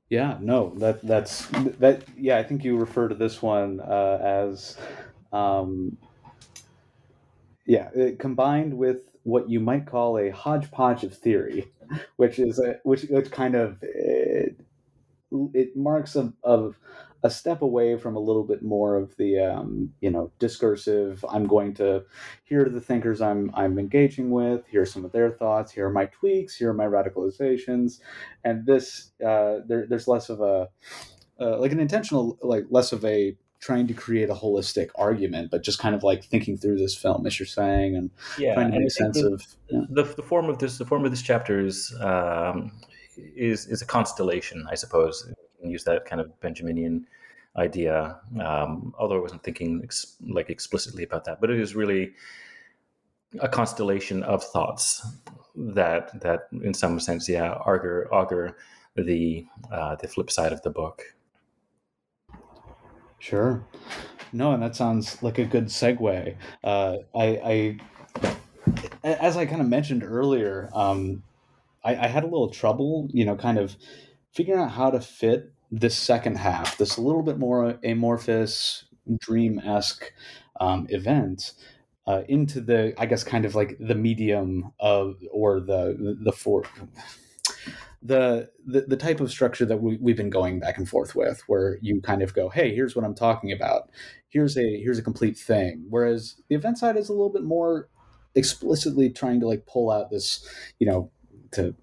Yeah, no, that that's that. Yeah, I think you refer to this one uh, as, um, yeah, it, combined with what you might call a hodgepodge of theory, which is a, which which kind of it, it marks a, of a step away from a little bit more of the um, you know discursive. I'm going to here are the thinkers I'm I'm engaging with. Here are some of their thoughts. Here are my tweaks. Here are my radicalizations, and this uh, there, there's less of a uh, like an intentional like less of a trying to create a holistic argument, but just kind of like thinking through this film, as you're saying, and yeah, trying to make sense the, of yeah. the, the form of this. The form of this chapter is um, is is a constellation, I suppose. Can use that kind of Benjaminian idea, um, although I wasn't thinking ex- like explicitly about that. But it is really a constellation of thoughts that that, in some sense, yeah, augur augur the uh, the flip side of the book. Sure. No, and that sounds like a good segue. Uh, I, I, as I kind of mentioned earlier, um, I, I had a little trouble, you know, kind of figuring out how to fit this second half, this a little bit more amorphous, dream esque um, event. Uh, into the, I guess, kind of like the medium of, or the the, the for, the, the the type of structure that we, we've been going back and forth with where you kind of go hey here's what i'm talking about here's a here's a complete thing whereas the event side is a little bit more explicitly trying to like pull out this you know to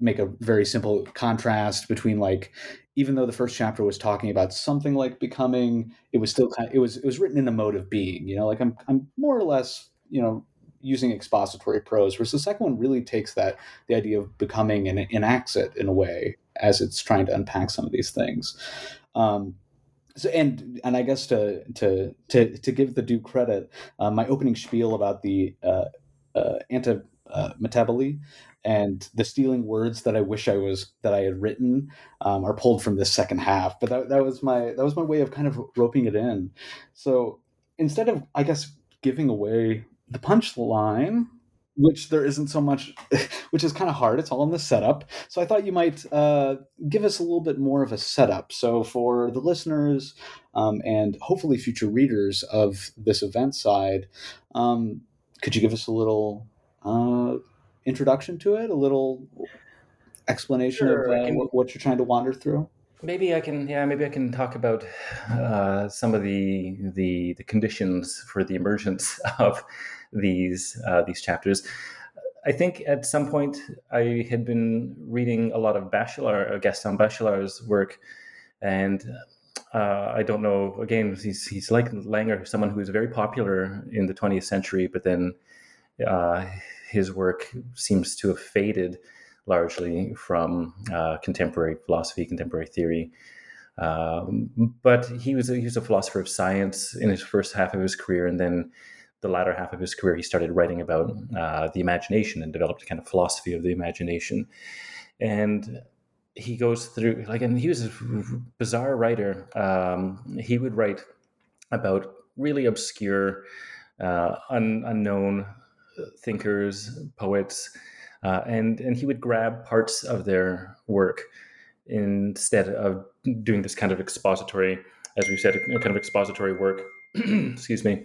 make a very simple contrast between like even though the first chapter was talking about something like becoming it was still kind of, it was it was written in the mode of being you know like i'm i'm more or less you know using expository prose, whereas the second one really takes that the idea of becoming and enacts it in a way as it's trying to unpack some of these things. Um, so, and and I guess to to to to give the due credit, uh, my opening spiel about the uh, uh, anti uh, metabole and the stealing words that I wish I was that I had written um, are pulled from this second half. But that, that was my that was my way of kind of roping it in. So instead of I guess giving away the punchline which there isn't so much *laughs* which is kind of hard it's all in the setup so i thought you might uh, give us a little bit more of a setup so for the listeners um, and hopefully future readers of this event side um, could you give us a little uh, introduction to it a little explanation sure, of uh, can... what, what you're trying to wander through Maybe I can, yeah, maybe I can talk about uh, some of the, the the conditions for the emergence *laughs* of these uh, these chapters. I think at some point I had been reading a lot of Bachelard, uh, Gaston Bachelard's work, and uh, I don't know. Again, he's he's like Langer, someone who's very popular in the 20th century, but then uh, his work seems to have faded largely from uh, contemporary philosophy, contemporary theory. Um, but he was a, he was a philosopher of science in his first half of his career, and then the latter half of his career, he started writing about uh, the imagination and developed a kind of philosophy of the imagination. And he goes through like, and he was a bizarre writer. Um, he would write about really obscure, uh, un, unknown thinkers, poets, uh, and and he would grab parts of their work instead of doing this kind of expository, as we said, kind of expository work. *clears throat* excuse me,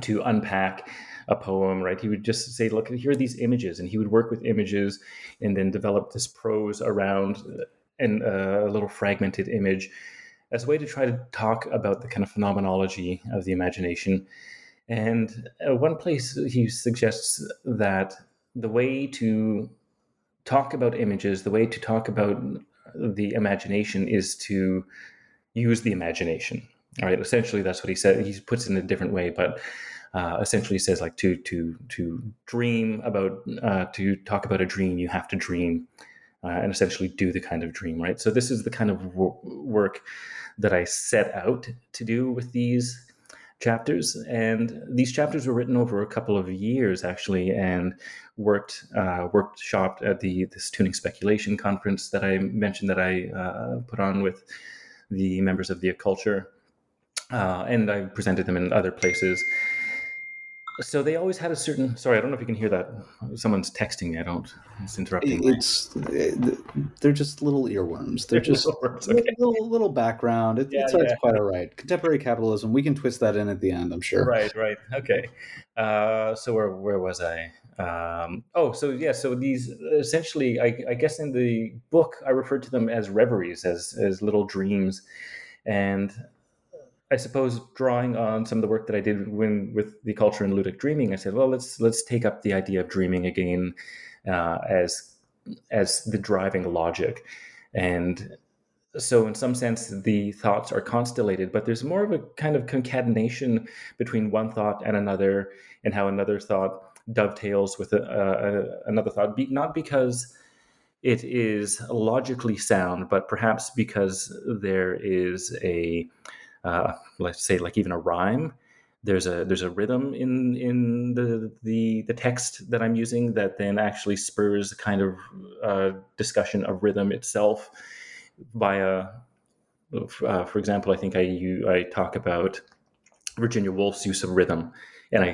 to unpack a poem, right? He would just say, "Look, here are these images," and he would work with images and then develop this prose around and uh, a little fragmented image as a way to try to talk about the kind of phenomenology of the imagination. And uh, one place he suggests that the way to talk about images, the way to talk about the imagination is to use the imagination. All right, essentially that's what he said. He puts it in a different way, but uh, essentially says like to to to dream about uh, to talk about a dream, you have to dream, uh, and essentially do the kind of dream, right? So this is the kind of w- work that I set out to do with these chapters, and these chapters were written over a couple of years actually, and worked uh, worked shopped at the this tuning speculation conference that I mentioned that I uh, put on with the members of the Occulture, uh, and I presented them in other places so they always had a certain sorry i don't know if you can hear that. Someone's texting me. I don't it's interrupting it's they're just little earworms. They're just *laughs* okay. little, little background. It, yeah, it's, yeah. it's, quite all right. Contemporary capitalism we can twist that in at the end i'm sure. Right right. Okay. Uh, so where, where was i? Um, oh so yeah so these essentially I, I guess in the book i referred to them as reveries as as little dreams. And I suppose drawing on some of the work that I did when with the Occulture and ludic dreaming, I said, well, let's let's take up the idea of dreaming again uh, as as the driving logic, and so in some sense the thoughts are constellated, but there's more of a kind of concatenation between one thought and another, and how another thought dovetails with a, a, another thought, not because it is logically sound, but perhaps because there is a uh, let's say like even a rhyme there's a there's a rhythm in in the the the text that I'm using that then actually spurs a kind of uh, discussion of rhythm itself via uh, for example I think I you, I talk about Virginia Woolf's use of rhythm and I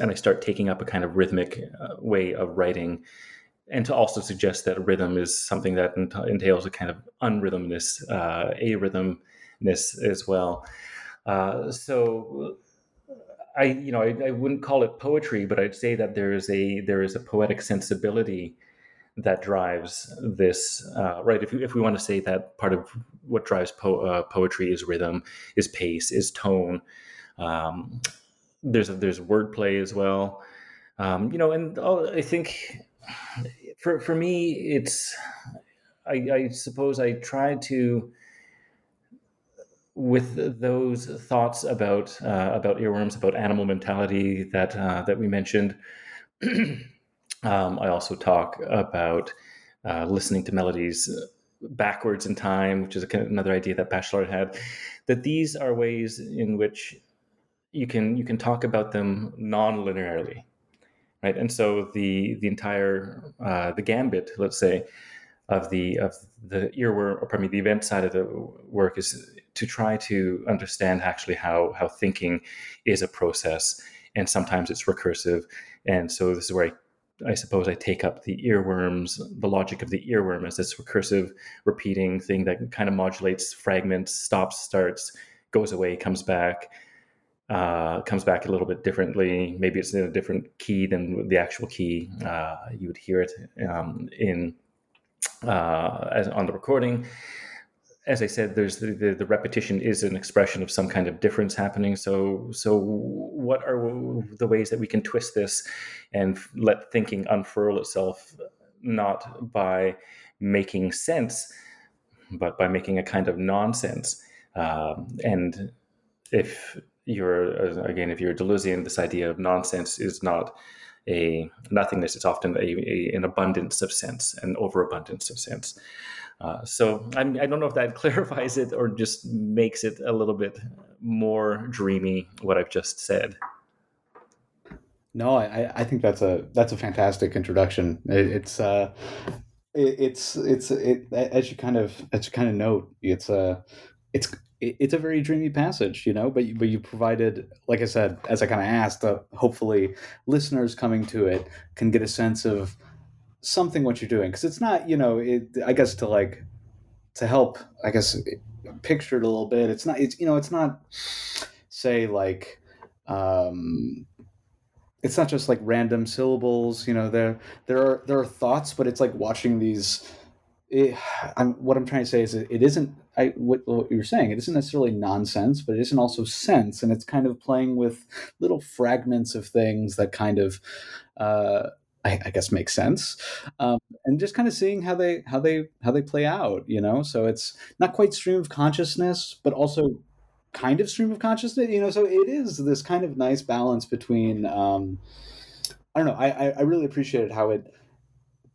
and I start taking up a kind of rhythmic uh, way of writing and to also suggest that rhythm is something that entails a kind of unrhythmness, uh, a rhythm as well. Uh, so I, you know, I, I, wouldn't call it poetry, but I'd say that there is a there is a poetic sensibility that drives this. Uh, right? If, if we want to say that part of what drives po- uh, poetry is rhythm, is pace, is tone. Um, there's a, there's wordplay as well. Um, you know, and I think for for me, it's I, I suppose I try to with those thoughts about uh, about earworms, about animal mentality that uh, that we mentioned, *clears throat* um, I also talk about uh, listening to melodies backwards in time, which is another idea that Bachelard had. That these are ways in which you can you can talk about them non-linearly, right? And so the the entire uh, the gambit, let's say, of the of the earworm, or pardon me, the event side of the work is to try to understand actually how how thinking is a process, and sometimes it's recursive. And so this is where I, I suppose I take up the earworms, the logic of the earworm as this recursive, repeating thing that kind of modulates fragments, stops, starts, goes away, comes back. Uh, comes back a little bit differently. Maybe it's in a different key than the actual key uh, you would hear it um, in uh, as on the recording as I said, there's the, the, the, repetition is an expression of some kind of difference happening. So, so what are the ways that we can twist this and let thinking unfurl itself, not by making sense, but by making a kind of nonsense? Um, and if you're again, if you're a Deleuzian, this idea of nonsense is not a nothingness. It's often a, a an abundance of sense, an overabundance of sense. Uh, so I'm, I do not know if that *laughs* clarifies it or just makes it a little bit more dreamy. What I've just said. No, I, I think that's a that's a fantastic introduction. It, it's uh, it, it's it's it as you kind of as you kind of note, it's a it's it's a very dreamy passage, you know. But you, but you provided, like I said, as I kind of asked, uh, hopefully listeners coming to it can get a sense of something what you're doing because it's not, you know, it, I guess to like to help, I guess picture it a little bit. It's not, it's you know, it's not say like. um it's not just like random syllables you know there there are there are thoughts but it's like watching these it, I'm, what i'm trying to say is it, it isn't I, what, what, you're saying it isn't necessarily nonsense but it isn't also sense and it's kind of playing with little fragments of things that kind of uh, I, I, guess makes sense um, and just kind of seeing how they how they how they play out you know? So it's not quite stream of consciousness but also kind of stream of consciousness you know? So it is this kind of nice balance between um i don't know i i really appreciated how it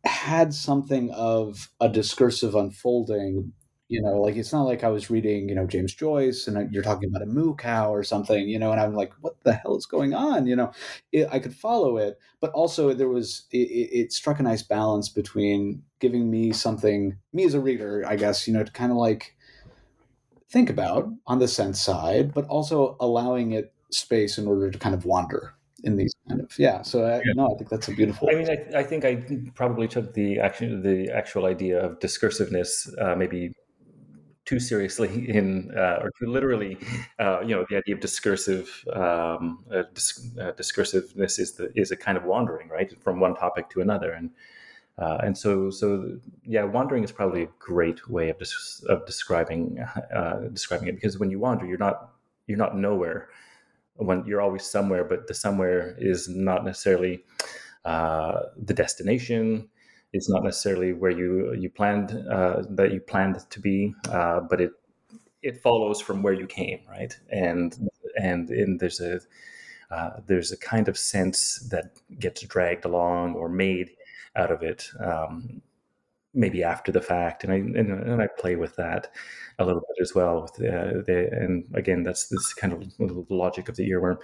had something of a discursive unfolding you know like it's not like i was reading you know james joyce and you're talking about a moo cow or something you know and i'm like what the hell is going on you know it, i could follow it but also there was it, it, struck a nice balance between giving me something me as a reader i guess you know to kind of like think about on the sense side, but also allowing it space in order to kind of wander in these kind of yeah. So I, yeah. no, I think that's a beautiful. I mean, I, I, think I probably took the actual the actual idea of discursiveness uh, maybe too seriously *laughs* in uh, or too literally uh, you know the idea of discursive um, uh, dis- uh, discursiveness is the is a kind of wandering right from one topic to another and uh, and so, so yeah, wandering is probably a great way of des- of describing uh, describing it because when you wander, you're not you're not nowhere. When you're always somewhere, but the somewhere is not necessarily uh, the destination. It's not necessarily where you you planned uh, that you planned to be, uh, but it it follows from where you came, right? And and and there's a uh, there's a kind of sense that gets dragged along or made out of it um, maybe after the fact and I and, and, I play with that a little bit as well with the and again that's this kind of logic of the earworm.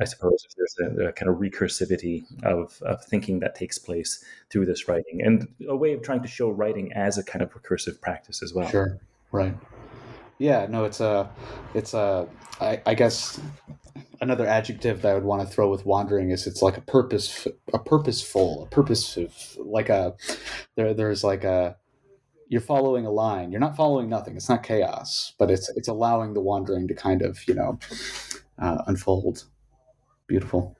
I suppose if there's a, a, kind of recursivity of, of thinking that takes place through this writing and a way of trying to show writing as a kind of recursive practice as well. Sure right. Yeah no it's a it's a I, I guess another adjective that I would want to throw with wandering is it's like a purpose, a purposeful, a purposive, like a there. There's like a you're following a line. You're not following nothing. It's not chaos, but it's it's allowing the wandering to kind of you know uh, unfold. Beautiful.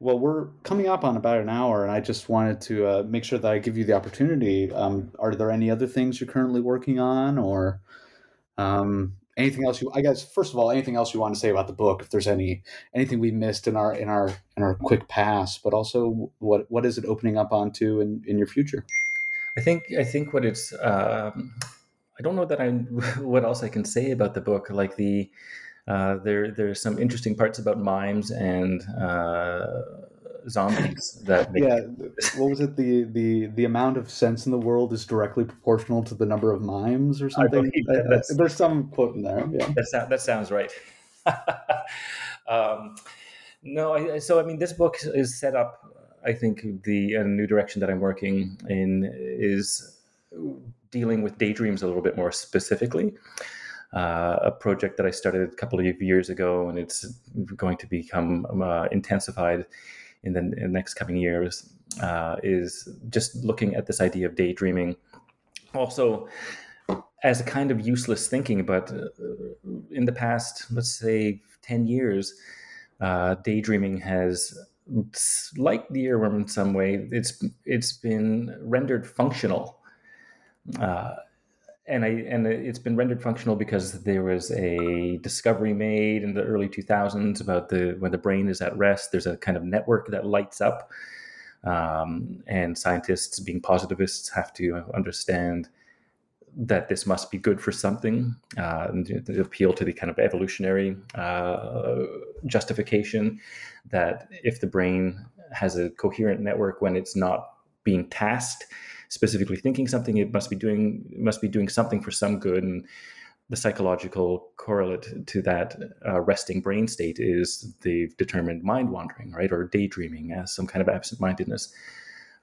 Well, we're coming up on about an hour, and I just wanted to uh, make sure that I give you the opportunity. Um, are there any other things you're currently working on, or um, anything else you i guess first of all anything else you want to say about the book if there's any anything we missed in our in our in our quick pass but also what what is it opening up onto in in your future? I think i think what it's um, i don't know that i *laughs* what else i can say about the book. Like the uh, there there's some interesting parts about mimes and uh, zombies that yeah what was it? The the the amount of sense in the world is directly proportional to the number of mimes or something? there's some quote in there yeah. That, that sounds right. *laughs* Um, no I, so i mean this book is set up i think the uh, new direction that i'm working in is dealing with daydreams a little bit more specifically. Uh, a project that I started a couple of years ago, and it's going to become uh, intensified in the, in the next coming years uh, is just looking at this idea of daydreaming. Also, as a kind of useless thinking, but uh, in the past, let's say, 10 years, uh, daydreaming has like the earworm in some way it's it's been rendered functional uh, and I and it's been rendered functional because there was a discovery made in the early 2000s about the when the brain is at rest. There's a kind of network that lights up, um, and scientists, being positivists, have to understand that this must be good for something. Uh, and appeal to the kind of evolutionary uh, justification that if the brain has a coherent network when it's not being tasked specifically thinking something it must be doing must be doing something for some good. And the psychological correlate to that uh, resting brain state is the determined mind wandering right or daydreaming as some kind of absent-mindedness.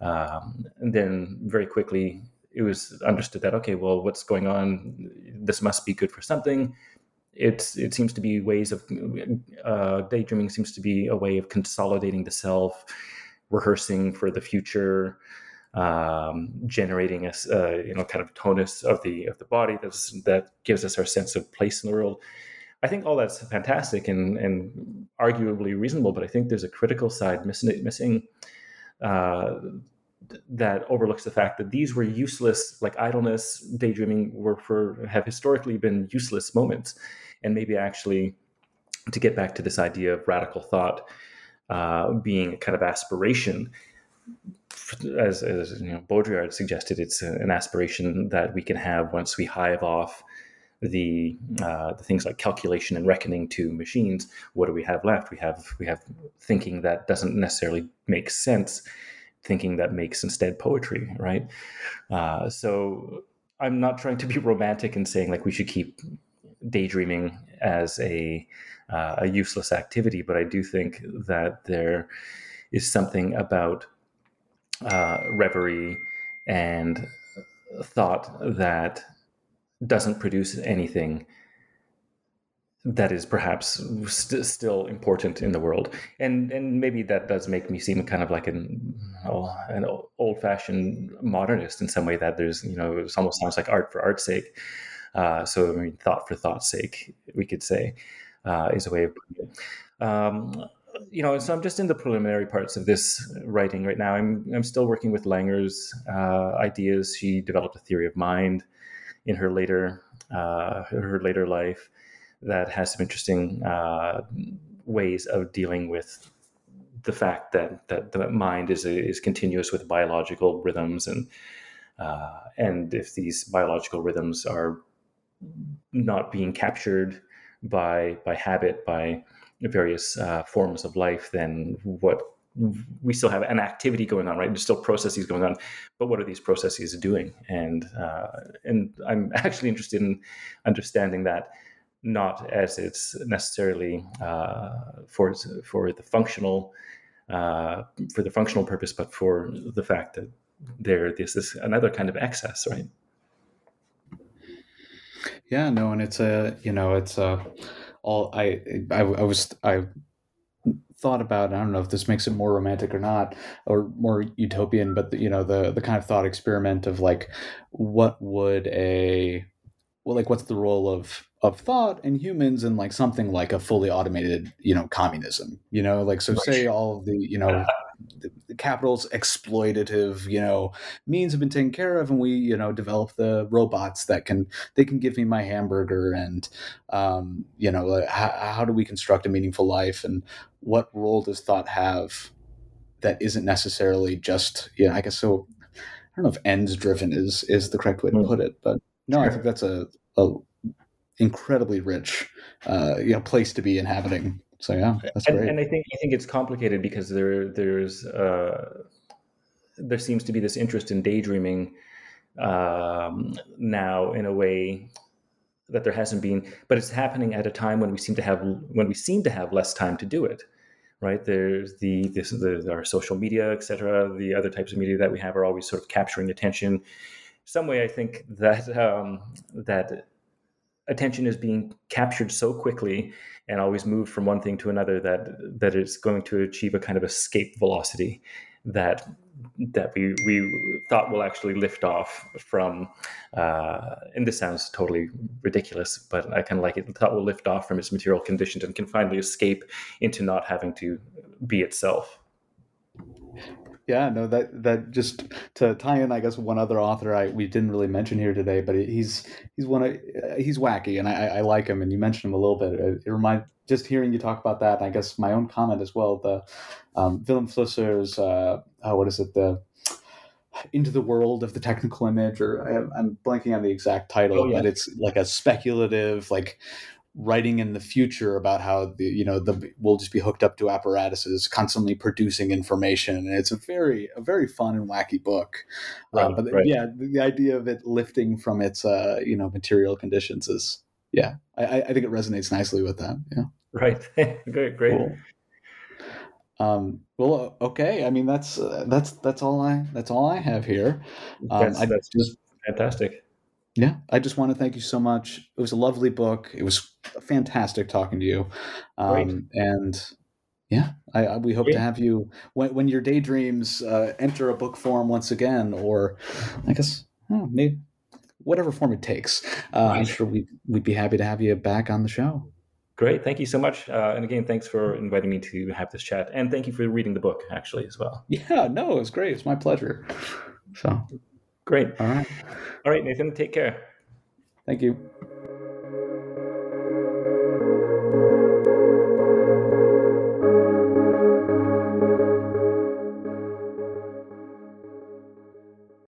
Um, and then very quickly it was understood that okay well what's going on? This must be good for something. It's it seems to be ways of uh, daydreaming seems to be a way of consolidating the self rehearsing for the future um, generating a uh, you know kind of tonus of the of the body that's, that gives us our sense of place in the world. I think all that's fantastic and, and arguably reasonable, but I think there's a critical side missing, missing uh, that overlooks the fact that these were useless, like idleness, daydreaming, were for have historically been useless moments, and maybe actually to get back to this idea of radical thought uh, being a kind of aspiration, as, as you know, Baudrillard suggested, it's an aspiration that we can have once we hive off the uh, the things like calculation and reckoning to machines. What do we have left? We have we have thinking that doesn't necessarily make sense thinking that makes instead poetry, right? Uh, so I'm not trying to be romantic and saying like we should keep daydreaming as a uh, a useless activity, but I do think that there is something about uh, reverie and thought that doesn't produce anything that is perhaps st- still important in the world, and and maybe that does make me seem kind of like an oh, an old fashioned modernist in some way. That there's you know it almost sounds like art for art's sake. Uh, so I mean, thought for thought's sake, we could say, uh, is a way of. Um, you know, so I'm just in the preliminary parts of this writing right now. I'm I'm still working with Langer's uh, ideas. She developed a theory of mind in her later uh, her later life that has some interesting uh, ways of dealing with the fact that that the mind is is continuous with biological rhythms and uh, and if these biological rhythms are not being captured by by habit by various uh, forms of life then what we still have an activity going on right there's still processes going on but what are these processes doing and uh, and i'm *laughs* actually interested in understanding that not as it's necessarily uh, for for the functional uh, for the functional purpose, but for the fact that there this is another kind of excess, right? Yeah, no, and it's a you know it's a all I I, I was I thought about I don't know if this makes it more romantic or not or more utopian, but the, you know the the kind of thought experiment of like what would a well like what's the role of of thought in humans and like something like a fully automated you know communism you know? Like so say all the you know *laughs* the, the capital's exploitative you know means have been taken care of and we you know develop the robots that can they can give me my hamburger and um you know how, how do we construct a meaningful life and what role does thought have that isn't necessarily just you know i guess so i don't know if ends driven is is the correct way to hmm. put it but no. I think that's a, a incredibly rich, uh, you know, place to be inhabiting. So yeah, that's and, great. And I think I think it's complicated because there there's uh, there seems to be this interest in daydreaming um, now in a way that there hasn't been, but it's happening at a time when we seem to have when we seem to have less time to do it. Right there's the this the, our social media, etc. The other types of media that we have are always sort of capturing attention some way, I think that um, that attention is being captured so quickly and always moved from one thing to another that that it's going to achieve a kind of escape velocity that that we we thought will actually lift off from uh, and this sounds totally ridiculous but i kind of like it. Thought will lift off from its material conditions and can finally escape into not having to be itself yeah, no, that that just to tie in, I guess one other author I we didn't really mention here today, but he's he's one of uh, he's wacky, and I, I like him, and you mentioned him a little bit. It, it remind just hearing you talk about that, I guess my own comment as well. The um, Vilém Flusser's uh, oh, what is it the into the world of the technical image, or I, am blanking on the exact title, oh, yeah. but it's like a speculative like writing in the future about how the you know the we'll just be hooked up to apparatuses constantly producing information. And it's a very a very fun and wacky book. Uh, right, uh, but right. yeah the, the, idea of it lifting from its uh you know material conditions is yeah i i think it resonates nicely with that yeah. Right. *laughs* Great great. Cool. um well okay i mean that's uh, that's that's all i that's all i have here. Um, that's, I that's just fantastic yeah, I just want to thank you so much. It was a lovely book. It was fantastic talking to you. Um, and yeah, I, I, we hope Great. to have you when, when your daydreams uh, enter a book form once again, or I guess oh, maybe whatever form it takes. Uh, I'm sure we we'd be happy to have you back on the show. Great, thank you so much. Uh, and again, thanks for inviting me to have this chat, and thank you for reading the book actually as well. Yeah, no, it was great. It's my pleasure. So Great. All right. All right, Nathan, take care. Thank you.